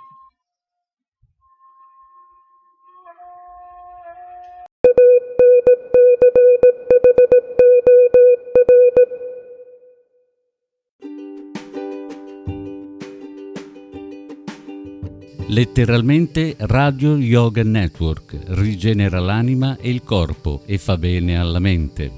Letteralmente Radio Yoga Network rigenera l'anima e il corpo e fa bene alla mente.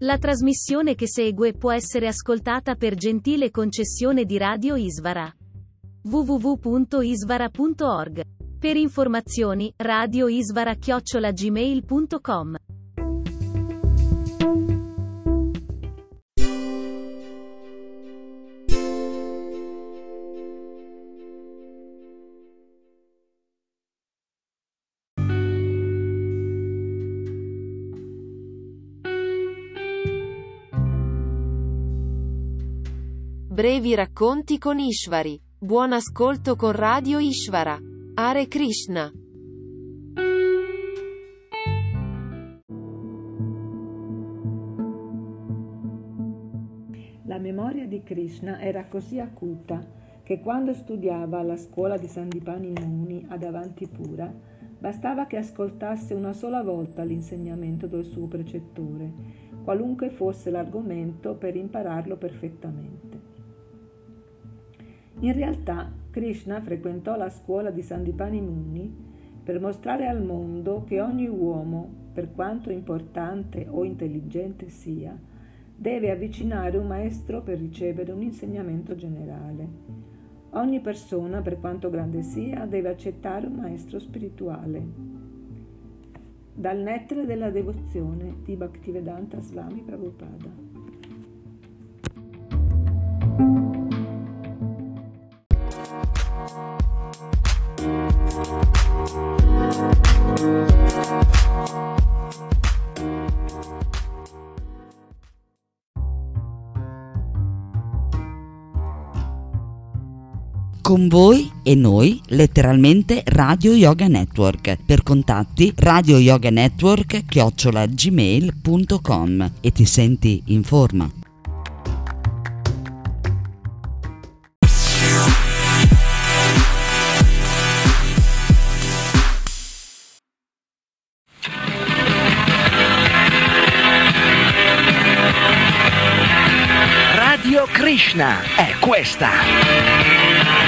La trasmissione che segue può essere ascoltata per gentile concessione di Radio Isvara www.isvara.org. Per informazioni, radioisvara-gmail.com. Brevi racconti con Ishvari. Buon ascolto con Radio Ishvara. Hare Krishna. La memoria di Krishna era così acuta che quando studiava alla scuola di Sandipani Muni ad Avantipura Bastava che ascoltasse una sola volta l'insegnamento del suo precettore, qualunque fosse l'argomento per impararlo perfettamente. In realtà Krishna frequentò la scuola di Sandipani Muni per mostrare al mondo che ogni uomo, per quanto importante o intelligente sia, deve avvicinare un maestro per ricevere un insegnamento generale. Ogni persona, per quanto grande sia, deve accettare un maestro spirituale. Dal nettare della devozione di Bhaktivedanta Swami Prabhupada. Con voi e noi, letteralmente Radio Yoga Network. Per contatti Radio Yoga Network chiocciolagmail.com e ti senti in forma. Radio Krishna è questa.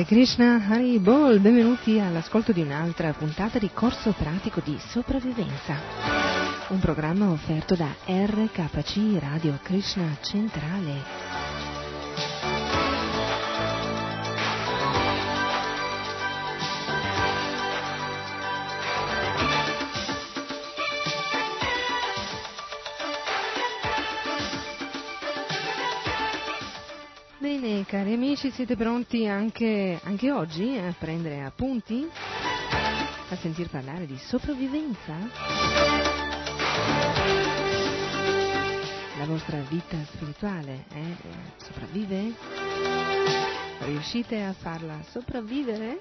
Hare Krishna, Hari Bol, benvenuti all'ascolto di un'altra puntata di Corso Pratico di Sopravvivenza, un programma offerto da RKC Radio Krishna Centrale. Cari amici, siete pronti anche, anche oggi a prendere appunti? A sentir parlare di sopravvivenza? La vostra vita spirituale eh, sopravvive? Riuscite a farla sopravvivere?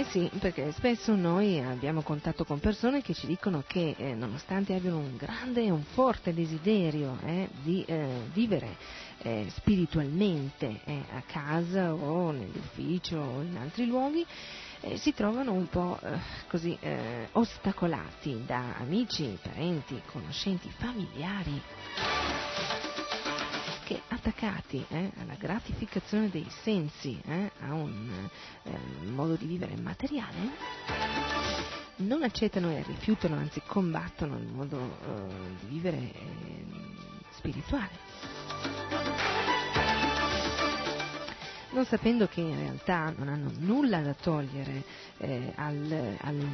Eh sì, perché spesso noi abbiamo contatto con persone che ci dicono che eh, nonostante abbiano un grande e un forte desiderio eh, di eh, vivere eh, spiritualmente eh, a casa o nell'ufficio o in altri luoghi, eh, si trovano un po' così ostacolati da amici, parenti, conoscenti, familiari che attaccati eh, alla gratificazione dei sensi, eh, a un modo di vivere materiale, non accettano e rifiutano, anzi combattono il modo di vivere spirituale. non sapendo che in realtà non hanno nulla da togliere eh, al, al,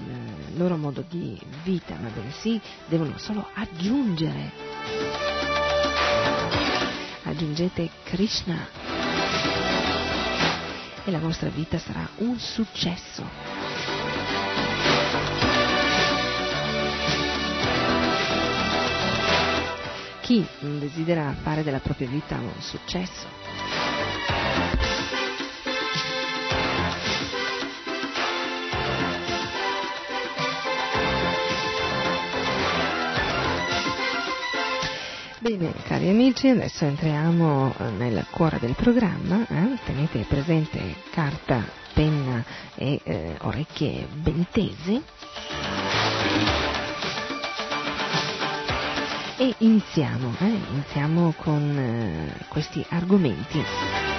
loro modo di vita, ma bensì devono solo aggiungere. Aggiungete Krishna e la vostra vita sarà un successo. Chi desidera fare della propria vita un successo Bene, cari amici, adesso entriamo eh, nel cuore del programma. Eh? Tenete presente carta, penna e eh, orecchie bentesi. E iniziamo, eh? iniziamo con eh, questi argomenti.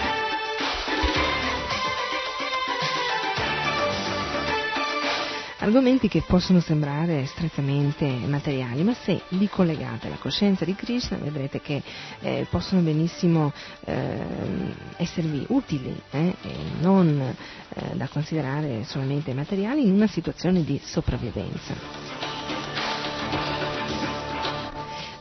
Argomenti che possono sembrare strettamente materiali, ma se li collegate alla coscienza di Krishna vedrete che eh, possono benissimo eh, esservi utili eh, e non eh, da considerare solamente materiali in una situazione di sopravvivenza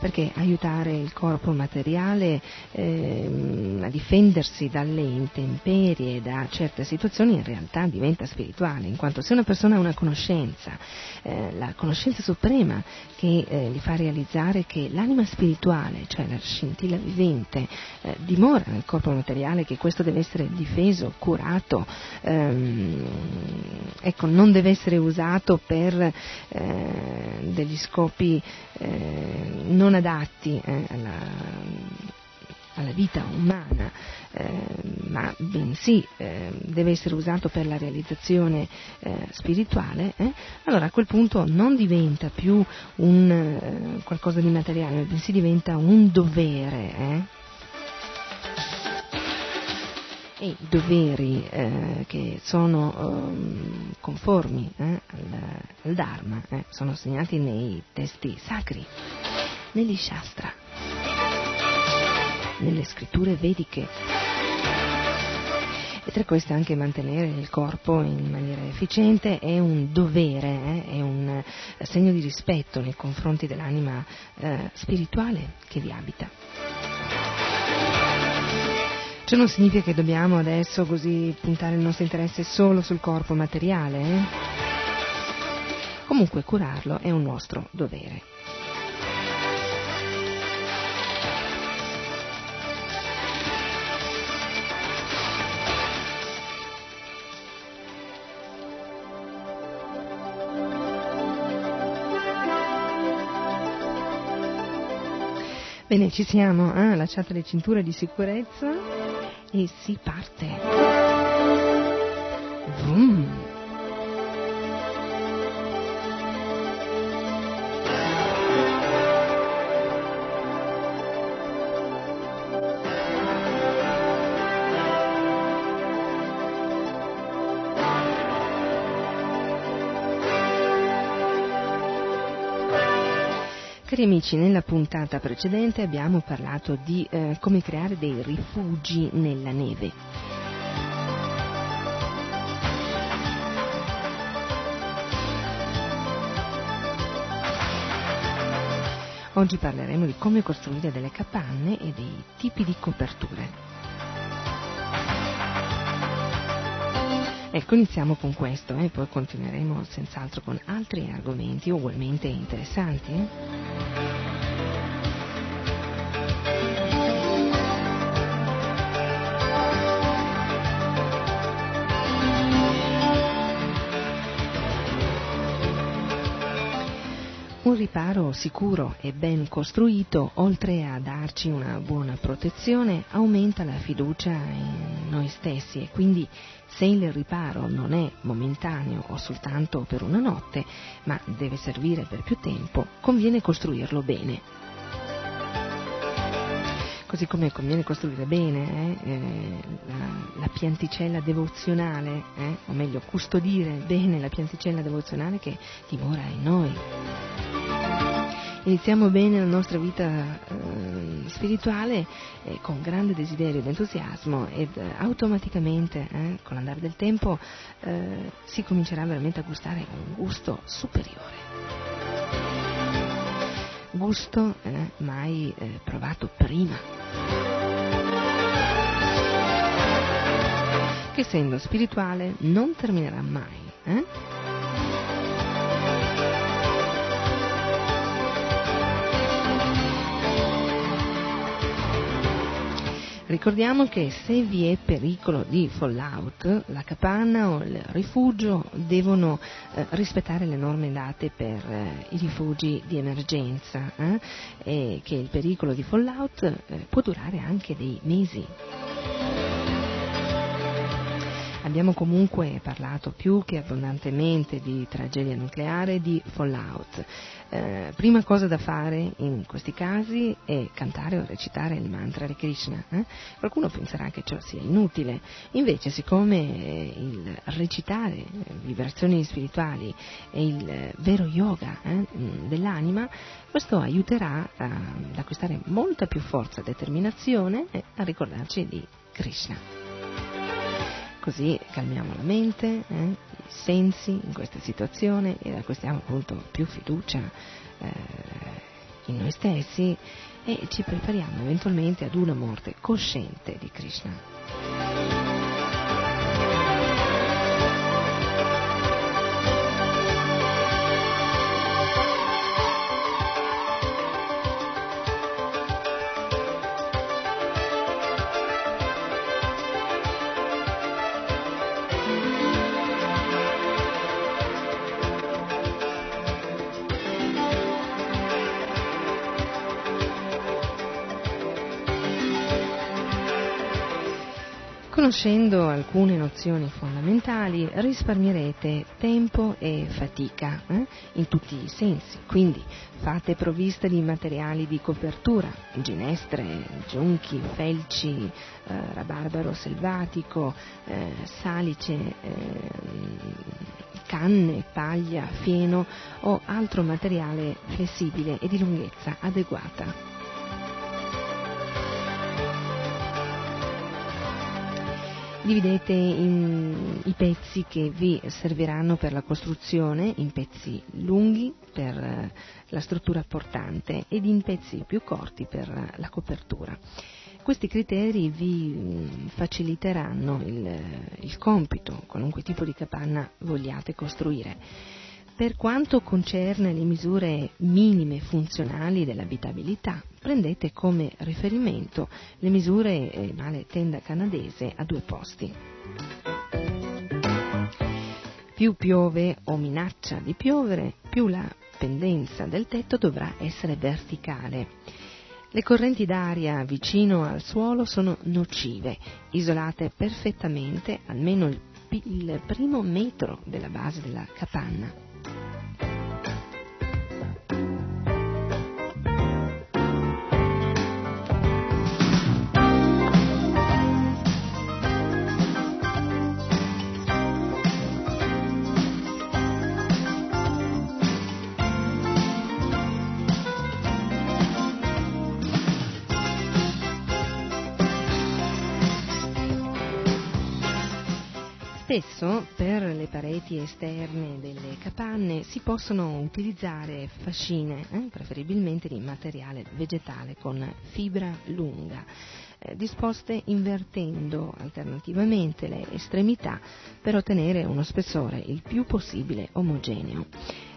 perché aiutare il corpo materiale eh, a difendersi dalle intemperie, da certe situazioni, in realtà diventa spirituale, in quanto se una persona ha una conoscenza, eh, la conoscenza suprema che eh, gli fa realizzare che l'anima spirituale, cioè la scintilla vivente, eh, dimora nel corpo materiale, che questo deve essere difeso, curato, ehm, ecco, non deve essere usato per eh, degli scopi eh, non adatti eh, alla, alla, vita umana, eh, ma bensì eh, deve essere usato per la realizzazione eh, spirituale, eh, allora a quel punto non diventa più un, qualcosa di materiale, bensì diventa un dovere e i doveri eh, che sono eh, conformi eh, al, al, Dharma eh, sono segnati nei testi sacri, negli Shastra, nelle scritture vediche. E tra queste anche mantenere il corpo in maniera efficiente è un dovere, eh, è un segno di rispetto nei confronti dell'anima eh, spirituale che vi abita. Ciò non significa che dobbiamo adesso così puntare il nostro interesse solo sul corpo materiale. Eh? Comunque curarlo è un nostro dovere. Bene, ci siamo, eh? lasciate le cinture di sicurezza e si parte. Vroom. Cari amici, nella puntata precedente abbiamo parlato di eh, come creare dei rifugi nella neve. Oggi parleremo di come costruire delle capanne e dei tipi di coperture. Ecco, iniziamo con questo e poi continueremo senz'altro con altri argomenti ugualmente interessanti. Riparo sicuro e ben costruito, oltre a darci una buona protezione, aumenta la fiducia in noi stessi e quindi se il riparo non è momentaneo o soltanto per una notte, ma deve servire per più tempo, conviene costruirlo bene. Così come conviene costruire bene eh, eh, la, la, pianticella devozionale, eh, o meglio custodire bene la pianticella devozionale che dimora in noi iniziamo bene la nostra vita eh, spirituale eh, con grande desiderio ed entusiasmo ed eh, automaticamente con l'andare del tempo si comincerà veramente a gustare un gusto superiore. Gusto eh, mai provato prima. Che essendo spirituale non terminerà mai. Eh? Ricordiamo che se vi è pericolo di fallout, la capanna o il rifugio devono eh, rispettare le norme date per eh, i rifugi di emergenza eh, e che il pericolo di fallout eh, può durare anche dei mesi. Abbiamo comunque parlato più che abbondantemente di tragedia nucleare e di fallout. Eh, prima cosa da fare in questi casi è cantare o recitare il mantra di Krishna. Eh? Qualcuno penserà che ciò sia inutile, invece siccome il recitare vibrazioni spirituali è il vero yoga eh, dell'anima, questo aiuterà ad acquistare molta più forza e determinazione e a ricordarci di Krishna. Così calmiamo la mente, eh, i sensi in questa situazione e acquistiamo appunto più fiducia eh, in noi stessi e ci prepariamo eventualmente ad una morte cosciente di Krishna. Conoscendo alcune nozioni fondamentali risparmierete tempo e fatica eh? in tutti i sensi, quindi fate provvista di materiali di copertura, ginestre, giunchi, felci, eh, rabarbaro selvatico, eh, salice, eh, canne, paglia, fieno o altro materiale flessibile e di lunghezza adeguata. Dividete i pezzi che vi serviranno per la costruzione in pezzi lunghi per eh, la struttura portante ed in pezzi più corti per eh, la copertura. Questi criteri vi mm, faciliteranno il, il compito, qualunque tipo di capanna vogliate costruire. Per quanto concerne le misure minime funzionali dell'abitabilità, prendete come riferimento le misure eh, male tenda canadese a due posti. Più piove o minaccia di piovere, più la pendenza del tetto dovrà essere verticale. Le correnti d'aria vicino al suolo sono nocive, isolate perfettamente almeno il, il primo metro della base della capanna. Spesso per le pareti esterne delle capanne si possono utilizzare fascine, eh, preferibilmente di materiale vegetale con fibra lunga, eh, disposte invertendo alternativamente le estremità per ottenere uno spessore il più possibile omogeneo.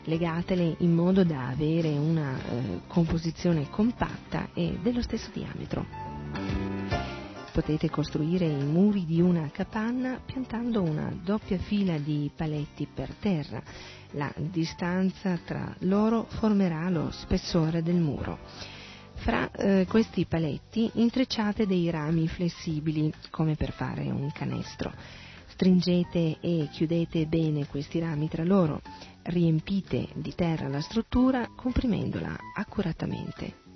Legatele in modo da avere una eh, composizione compatta e dello stesso diametro potete costruire i muri di una capanna piantando una doppia fila di paletti per terra. La distanza tra loro formerà lo spessore del muro. Fra eh, questi paletti intrecciate dei rami flessibili, come per fare un canestro. Stringete e chiudete bene questi rami tra loro. Riempite di terra la struttura comprimendola accuratamente.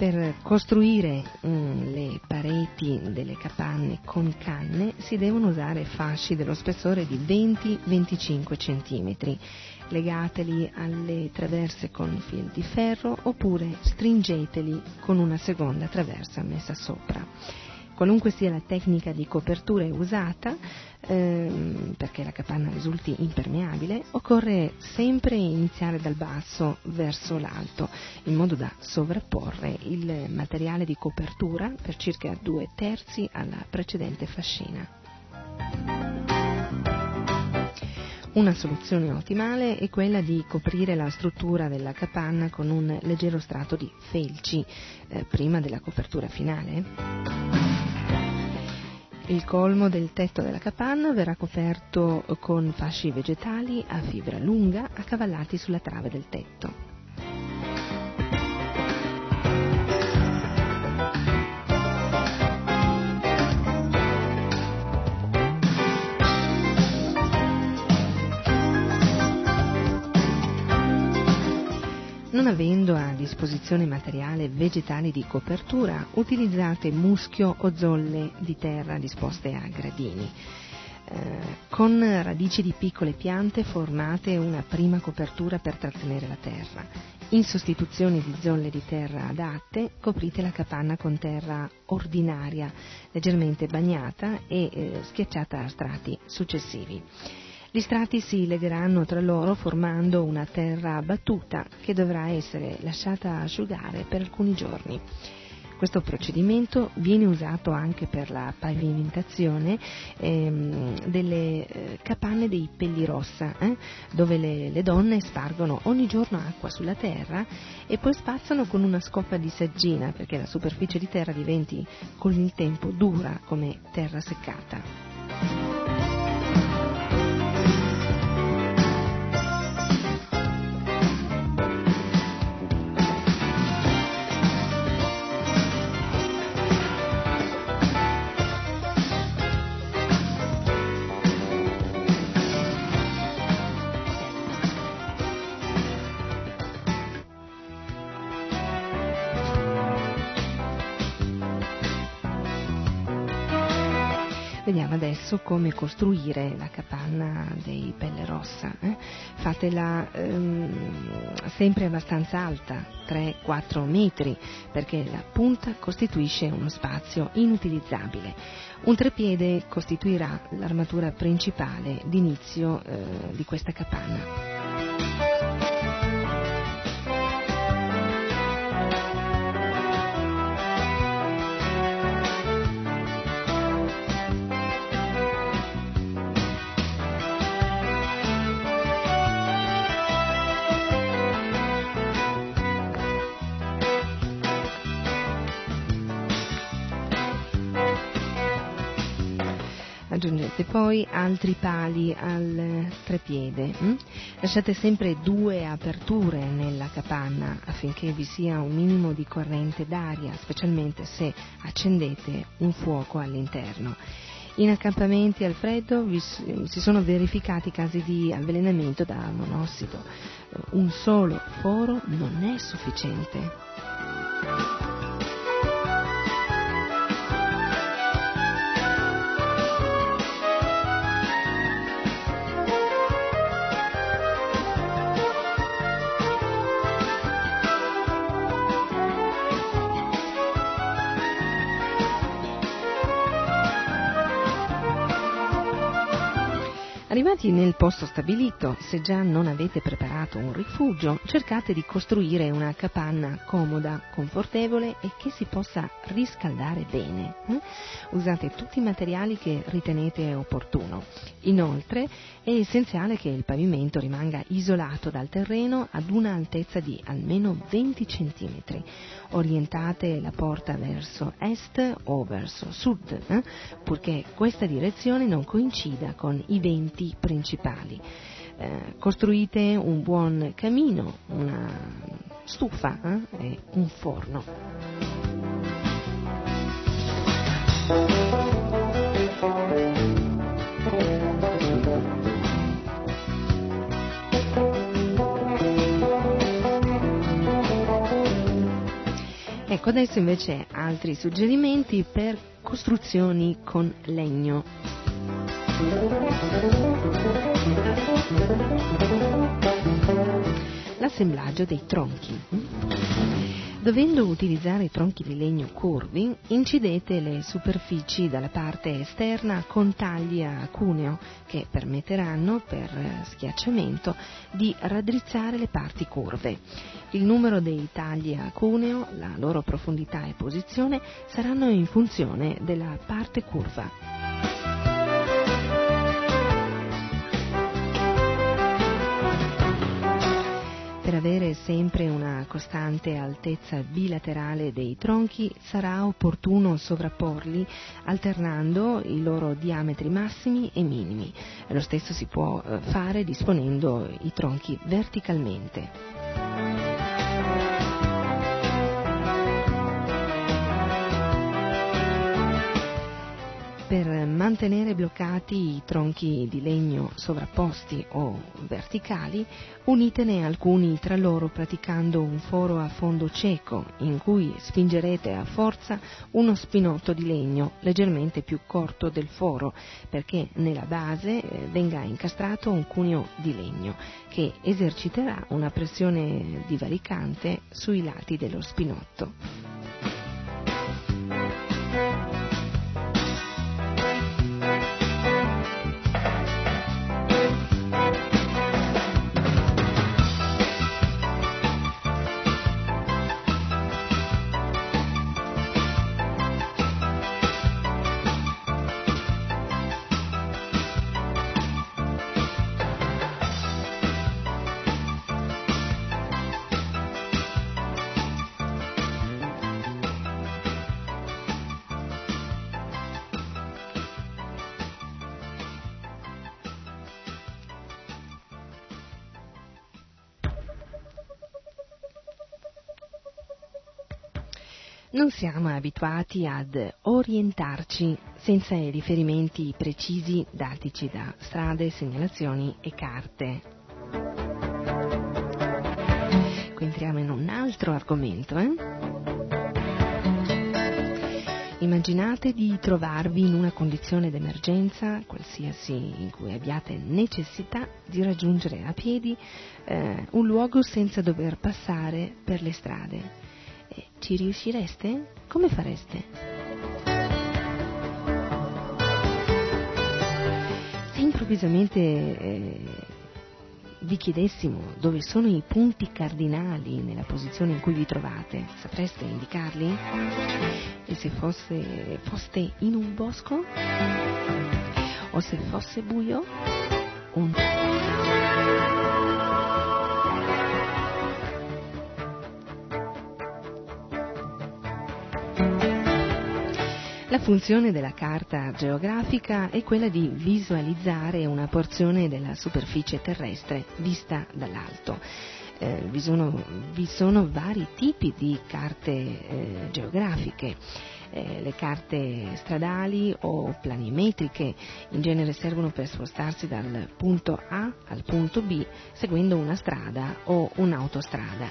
Per costruire mm, le pareti delle capanne con canne si devono usare fasci dello spessore di 20-25 cm. Legateli alle traverse con fil di ferro oppure stringeteli con una seconda traversa messa sopra. Qualunque sia la tecnica di copertura usata, ehm, perché la capanna risulti impermeabile, occorre sempre iniziare dal basso verso l'alto, in modo da sovrapporre il materiale di copertura per circa due terzi alla precedente fascina. Una soluzione ottimale è quella di coprire la struttura della capanna con un leggero strato di felci eh, prima della copertura finale. Il colmo del tetto della capanna verrà coperto con fasci vegetali a fibra lunga accavallati sulla trave del tetto. Non avendo a disposizione materiale vegetale di copertura, utilizzate muschio o zolle di terra disposte a gradini. Eh, con radici di piccole piante formate una prima copertura per trattenere la terra. In sostituzione di zolle di terra adatte, coprite la capanna con terra ordinaria, leggermente bagnata e eh, schiacciata a strati successivi. Gli strati si legheranno tra loro formando una terra battuta che dovrà essere lasciata asciugare per alcuni giorni. Questo procedimento viene usato anche per la pavimentazione ehm, delle eh, capanne dei pelli rossa, eh, dove le, le, donne spargono ogni giorno acqua sulla terra e poi spazzano con una scoppa di saggina perché la superficie di terra diventi con il tempo dura come terra seccata. Come costruire la capanna dei pelle rossa. Eh? Fatela ehm, sempre abbastanza alta, 3-4 metri, perché la punta costituisce uno spazio inutilizzabile. Un trepiede costituirà l'armatura principale d'inizio eh, di questa capanna. Aggiungete poi altri pali al trepiede. Hm? Lasciate sempre due aperture nella capanna affinché vi sia un minimo di corrente d'aria, specialmente se accendete un fuoco all'interno. In accampamenti al freddo si sono verificati casi di avvelenamento da monossido. Un solo foro non è sufficiente. Arrivati nel posto stabilito, se già non avete preparato un rifugio, cercate di costruire una capanna comoda, confortevole e che si possa riscaldare bene. Hm? Usate tutti i materiali che ritenete opportuno. Inoltre è essenziale che il pavimento rimanga isolato dal terreno ad un'altezza di almeno 20 cm. Orientate la porta verso est o verso sud, eh? purché questa direzione non coincida con i venti principali. Eh, costruite un buon camino, una stufa eh, e un forno. Ecco, adesso invece altri suggerimenti per costruzioni con legno. L'assemblaggio dei tronchi. Dovendo utilizzare tronchi di legno curvi, incidete le superfici dalla parte esterna con tagli a cuneo che permetteranno, per schiacciamento, di raddrizzare le parti curve. Il numero dei tagli a cuneo, la loro profondità e posizione saranno in funzione della parte curva. Per avere sempre una costante altezza bilaterale dei tronchi sarà opportuno sovrapporli alternando i loro diametri massimi e minimi. Lo stesso si può eh, fare disponendo i tronchi verticalmente. Mantenere bloccati i tronchi di legno sovrapposti o verticali, unitene alcuni tra loro praticando un foro a fondo cieco in cui spingerete a forza uno spinotto di legno leggermente più corto del foro perché nella base eh, venga incastrato un cuneo di legno che eserciterà una pressione divaricante sui lati dello spinotto. Siamo abituati ad orientarci senza riferimenti precisi datici da strade, segnalazioni e carte. Qui entriamo in un altro argomento, eh? Immaginate di trovarvi in una condizione d'emergenza, qualsiasi in cui abbiate necessità di raggiungere a piedi eh, un luogo senza dover passare per le strade ci riuscireste? Come fareste? Se improvvisamente eh, vi chiedessimo dove sono i punti cardinali nella posizione in cui vi trovate, sapreste indicarli? E se fosse, foste in un bosco? O se fosse buio? Un... La funzione della carta geografica è quella di visualizzare una porzione della superficie terrestre vista dall'alto. Eh, vi, sono, vi, sono, vari tipi di carte eh, geografiche. Eh, le carte stradali o planimetriche in genere servono per spostarsi dal punto A al punto B seguendo una strada o un'autostrada.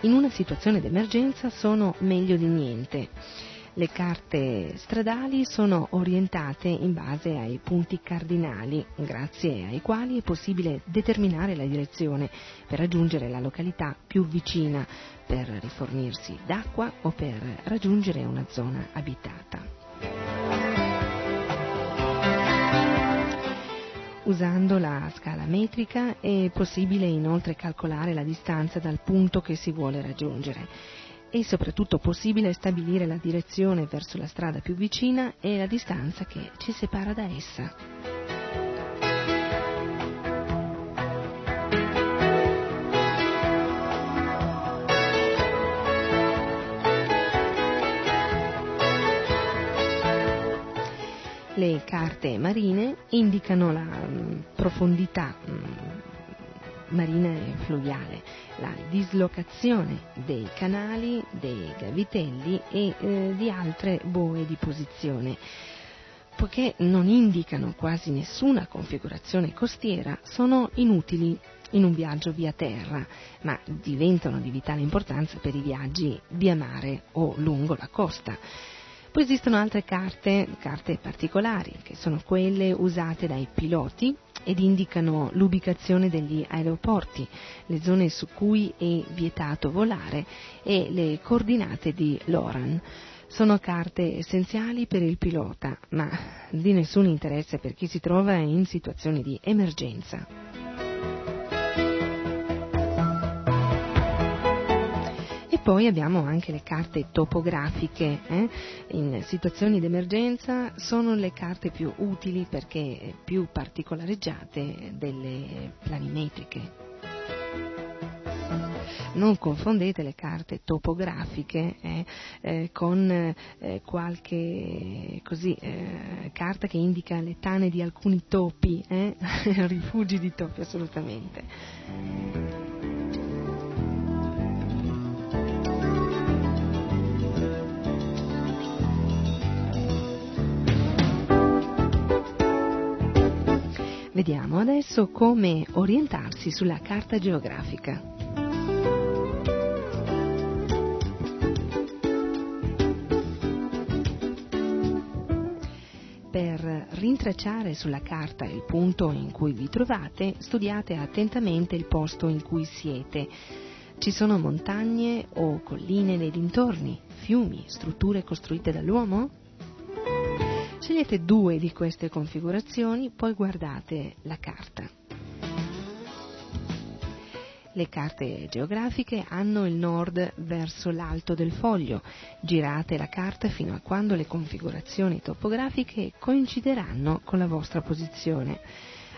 In una situazione d'emergenza sono meglio di niente. Le carte stradali sono orientate in base ai punti cardinali, grazie ai quali è possibile determinare la direzione per raggiungere la località più vicina, per rifornirsi d'acqua o per raggiungere una zona abitata. Usando la scala metrica è possibile inoltre calcolare la distanza dal punto che si vuole raggiungere e soprattutto possibile stabilire la direzione verso la strada più vicina e la distanza che ci separa da essa. Le carte marine indicano la mh, profondità mh, marina e fluviale, la dislocazione dei canali, dei gavitelli e eh, di altre boe di posizione. Poiché non indicano quasi nessuna configurazione costiera, sono inutili in un viaggio via terra, ma diventano di vitale importanza per i viaggi via mare o lungo la costa. Poi esistono altre carte, carte particolari, che sono quelle usate dai piloti ed indicano l'ubicazione degli aeroporti, le zone su cui è vietato volare e le coordinate di LORAN. Sono carte essenziali per il pilota, ma di nessun interesse per chi si trova in situazioni di emergenza. Poi abbiamo anche le carte topografiche, eh? in situazioni di emergenza sono le carte più utili perché più particolareggiate delle planimetriche non confondete le carte topografiche eh, eh, con eh, qualche così, eh, carta che indica le tane di alcuni topi, eh, rifugi di topi assolutamente. Vediamo adesso come orientarsi sulla carta geografica. Per rintracciare sulla carta il punto in cui vi trovate, studiate attentamente il posto in cui siete. Ci sono montagne o colline nei dintorni, fiumi, strutture costruite dall'uomo? Scegliete due di queste configurazioni, poi guardate la carta. Le carte geografiche hanno il nord verso l'alto del foglio. Girate la carta fino a quando le configurazioni topografiche coincideranno con la vostra posizione.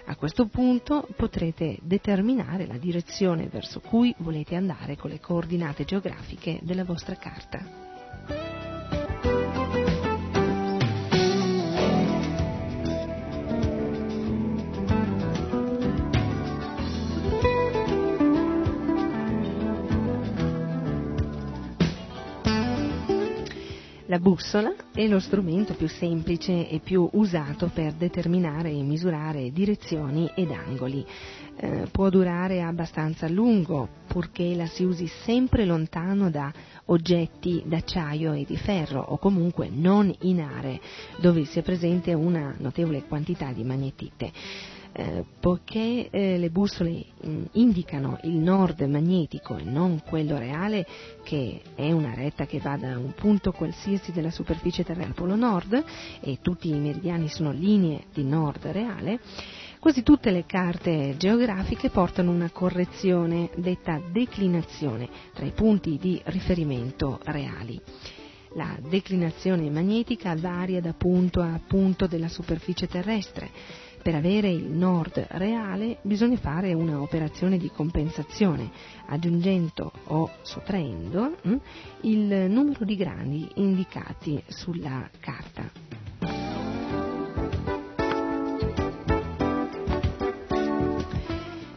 A questo punto potrete determinare la direzione verso cui volete andare con le coordinate geografiche della vostra carta. La bussola è lo strumento più semplice e più usato per determinare e misurare direzioni ed angoli. Eh, può durare abbastanza a lungo purché la si usi sempre lontano da oggetti d'acciaio e di ferro o comunque non in aree dove sia presente una notevole quantità di magnetite. Eh, poiché eh, le bussole mh, mm, indicano il nord magnetico e non quello reale, che è una retta che va da un punto qualsiasi della superficie terrestre al polo nord e tutti i meridiani sono linee di nord reale, Quasi tutte le carte geografiche portano una correzione detta declinazione tra i punti di riferimento reali. La declinazione magnetica varia da punto a punto della superficie terrestre per avere il nord reale bisogna fare un'operazione di compensazione, aggiungendo o sottraendo hm, il numero di gradi indicati sulla carta.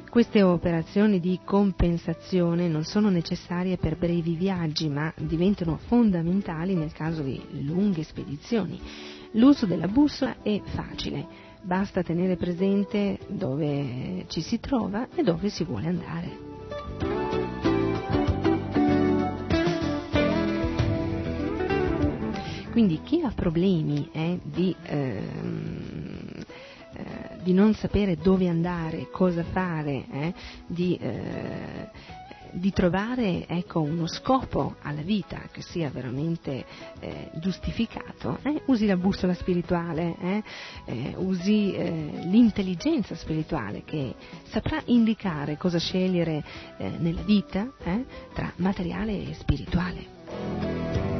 Queste operazioni di compensazione non sono necessarie per brevi viaggi, ma diventano fondamentali nel caso di lunghe spedizioni. L'uso della bussola è facile, basta tenere presente dove ci si trova e dove si vuole andare. Quindi chi ha problemi eh, di, ehm, eh, di, non sapere dove andare, cosa fare, eh, di eh, di trovare ecco, uno scopo alla vita che sia veramente eh, giustificato, eh? usi la bussola spirituale, eh? eh usi eh, l'intelligenza spirituale che saprà indicare cosa scegliere eh, nella vita tra materiale e spirituale.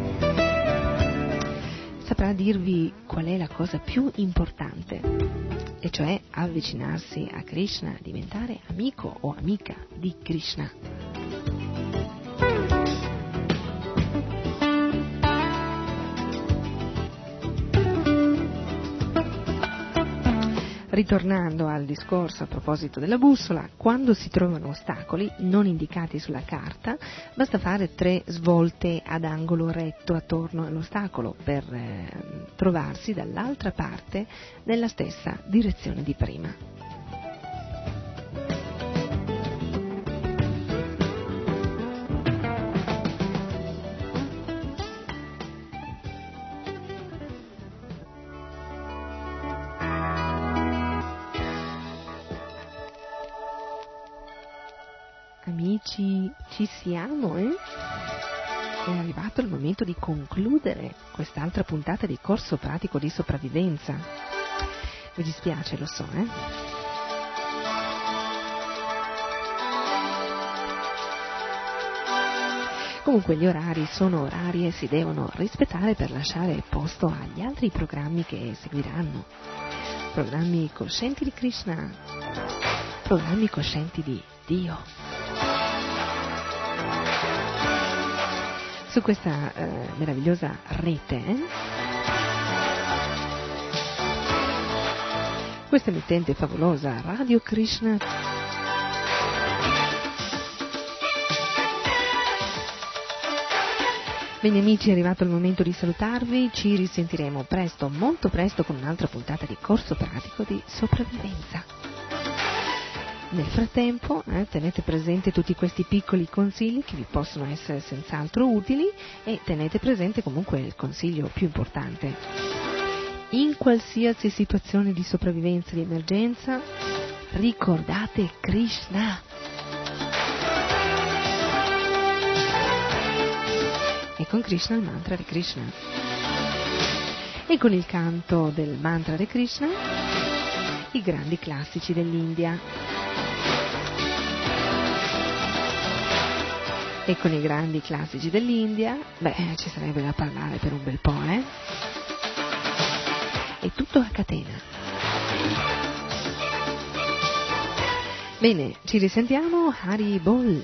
Saprà dirvi qual è la cosa più importante, e cioè avvicinarsi a Krishna, diventare amico o amica di Krishna. Ritornando al discorso a proposito della bussola, quando si trovano ostacoli non indicati sulla carta, basta fare tre svolte ad angolo retto attorno all'ostacolo per eh, trovarsi dall'altra parte nella stessa direzione di prima. Ci, ci siamo, eh? È arrivato il momento di concludere quest'altra puntata di corso pratico di sopravvivenza. Mi dispiace, lo so, eh? Comunque gli orari sono orari e si devono rispettare per lasciare posto agli altri programmi che seguiranno. Programmi coscienti di Krishna, programmi coscienti di Dio. Su questa eh, meravigliosa rete, eh? questa emittente favolosa Radio Krishna Bene amici, è arrivato il momento di salutarvi, ci risentiremo presto, molto presto, con un'altra puntata di corso pratico di sopravvivenza. Nel frattempo eh, tenete presente tutti questi piccoli consigli che vi possono essere senz'altro utili e tenete presente comunque il consiglio più importante. In qualsiasi situazione di sopravvivenza di emergenza, ricordate Krishna. e con Krishna il mantra di Krishna. E con il canto del mantra di Krishna i grandi classici dell'India. E con i grandi classici dell'India, beh, ci sarebbe da parlare per un bel po', eh? E tutto a catena. Bene, ci risentiamo, Hari Bol.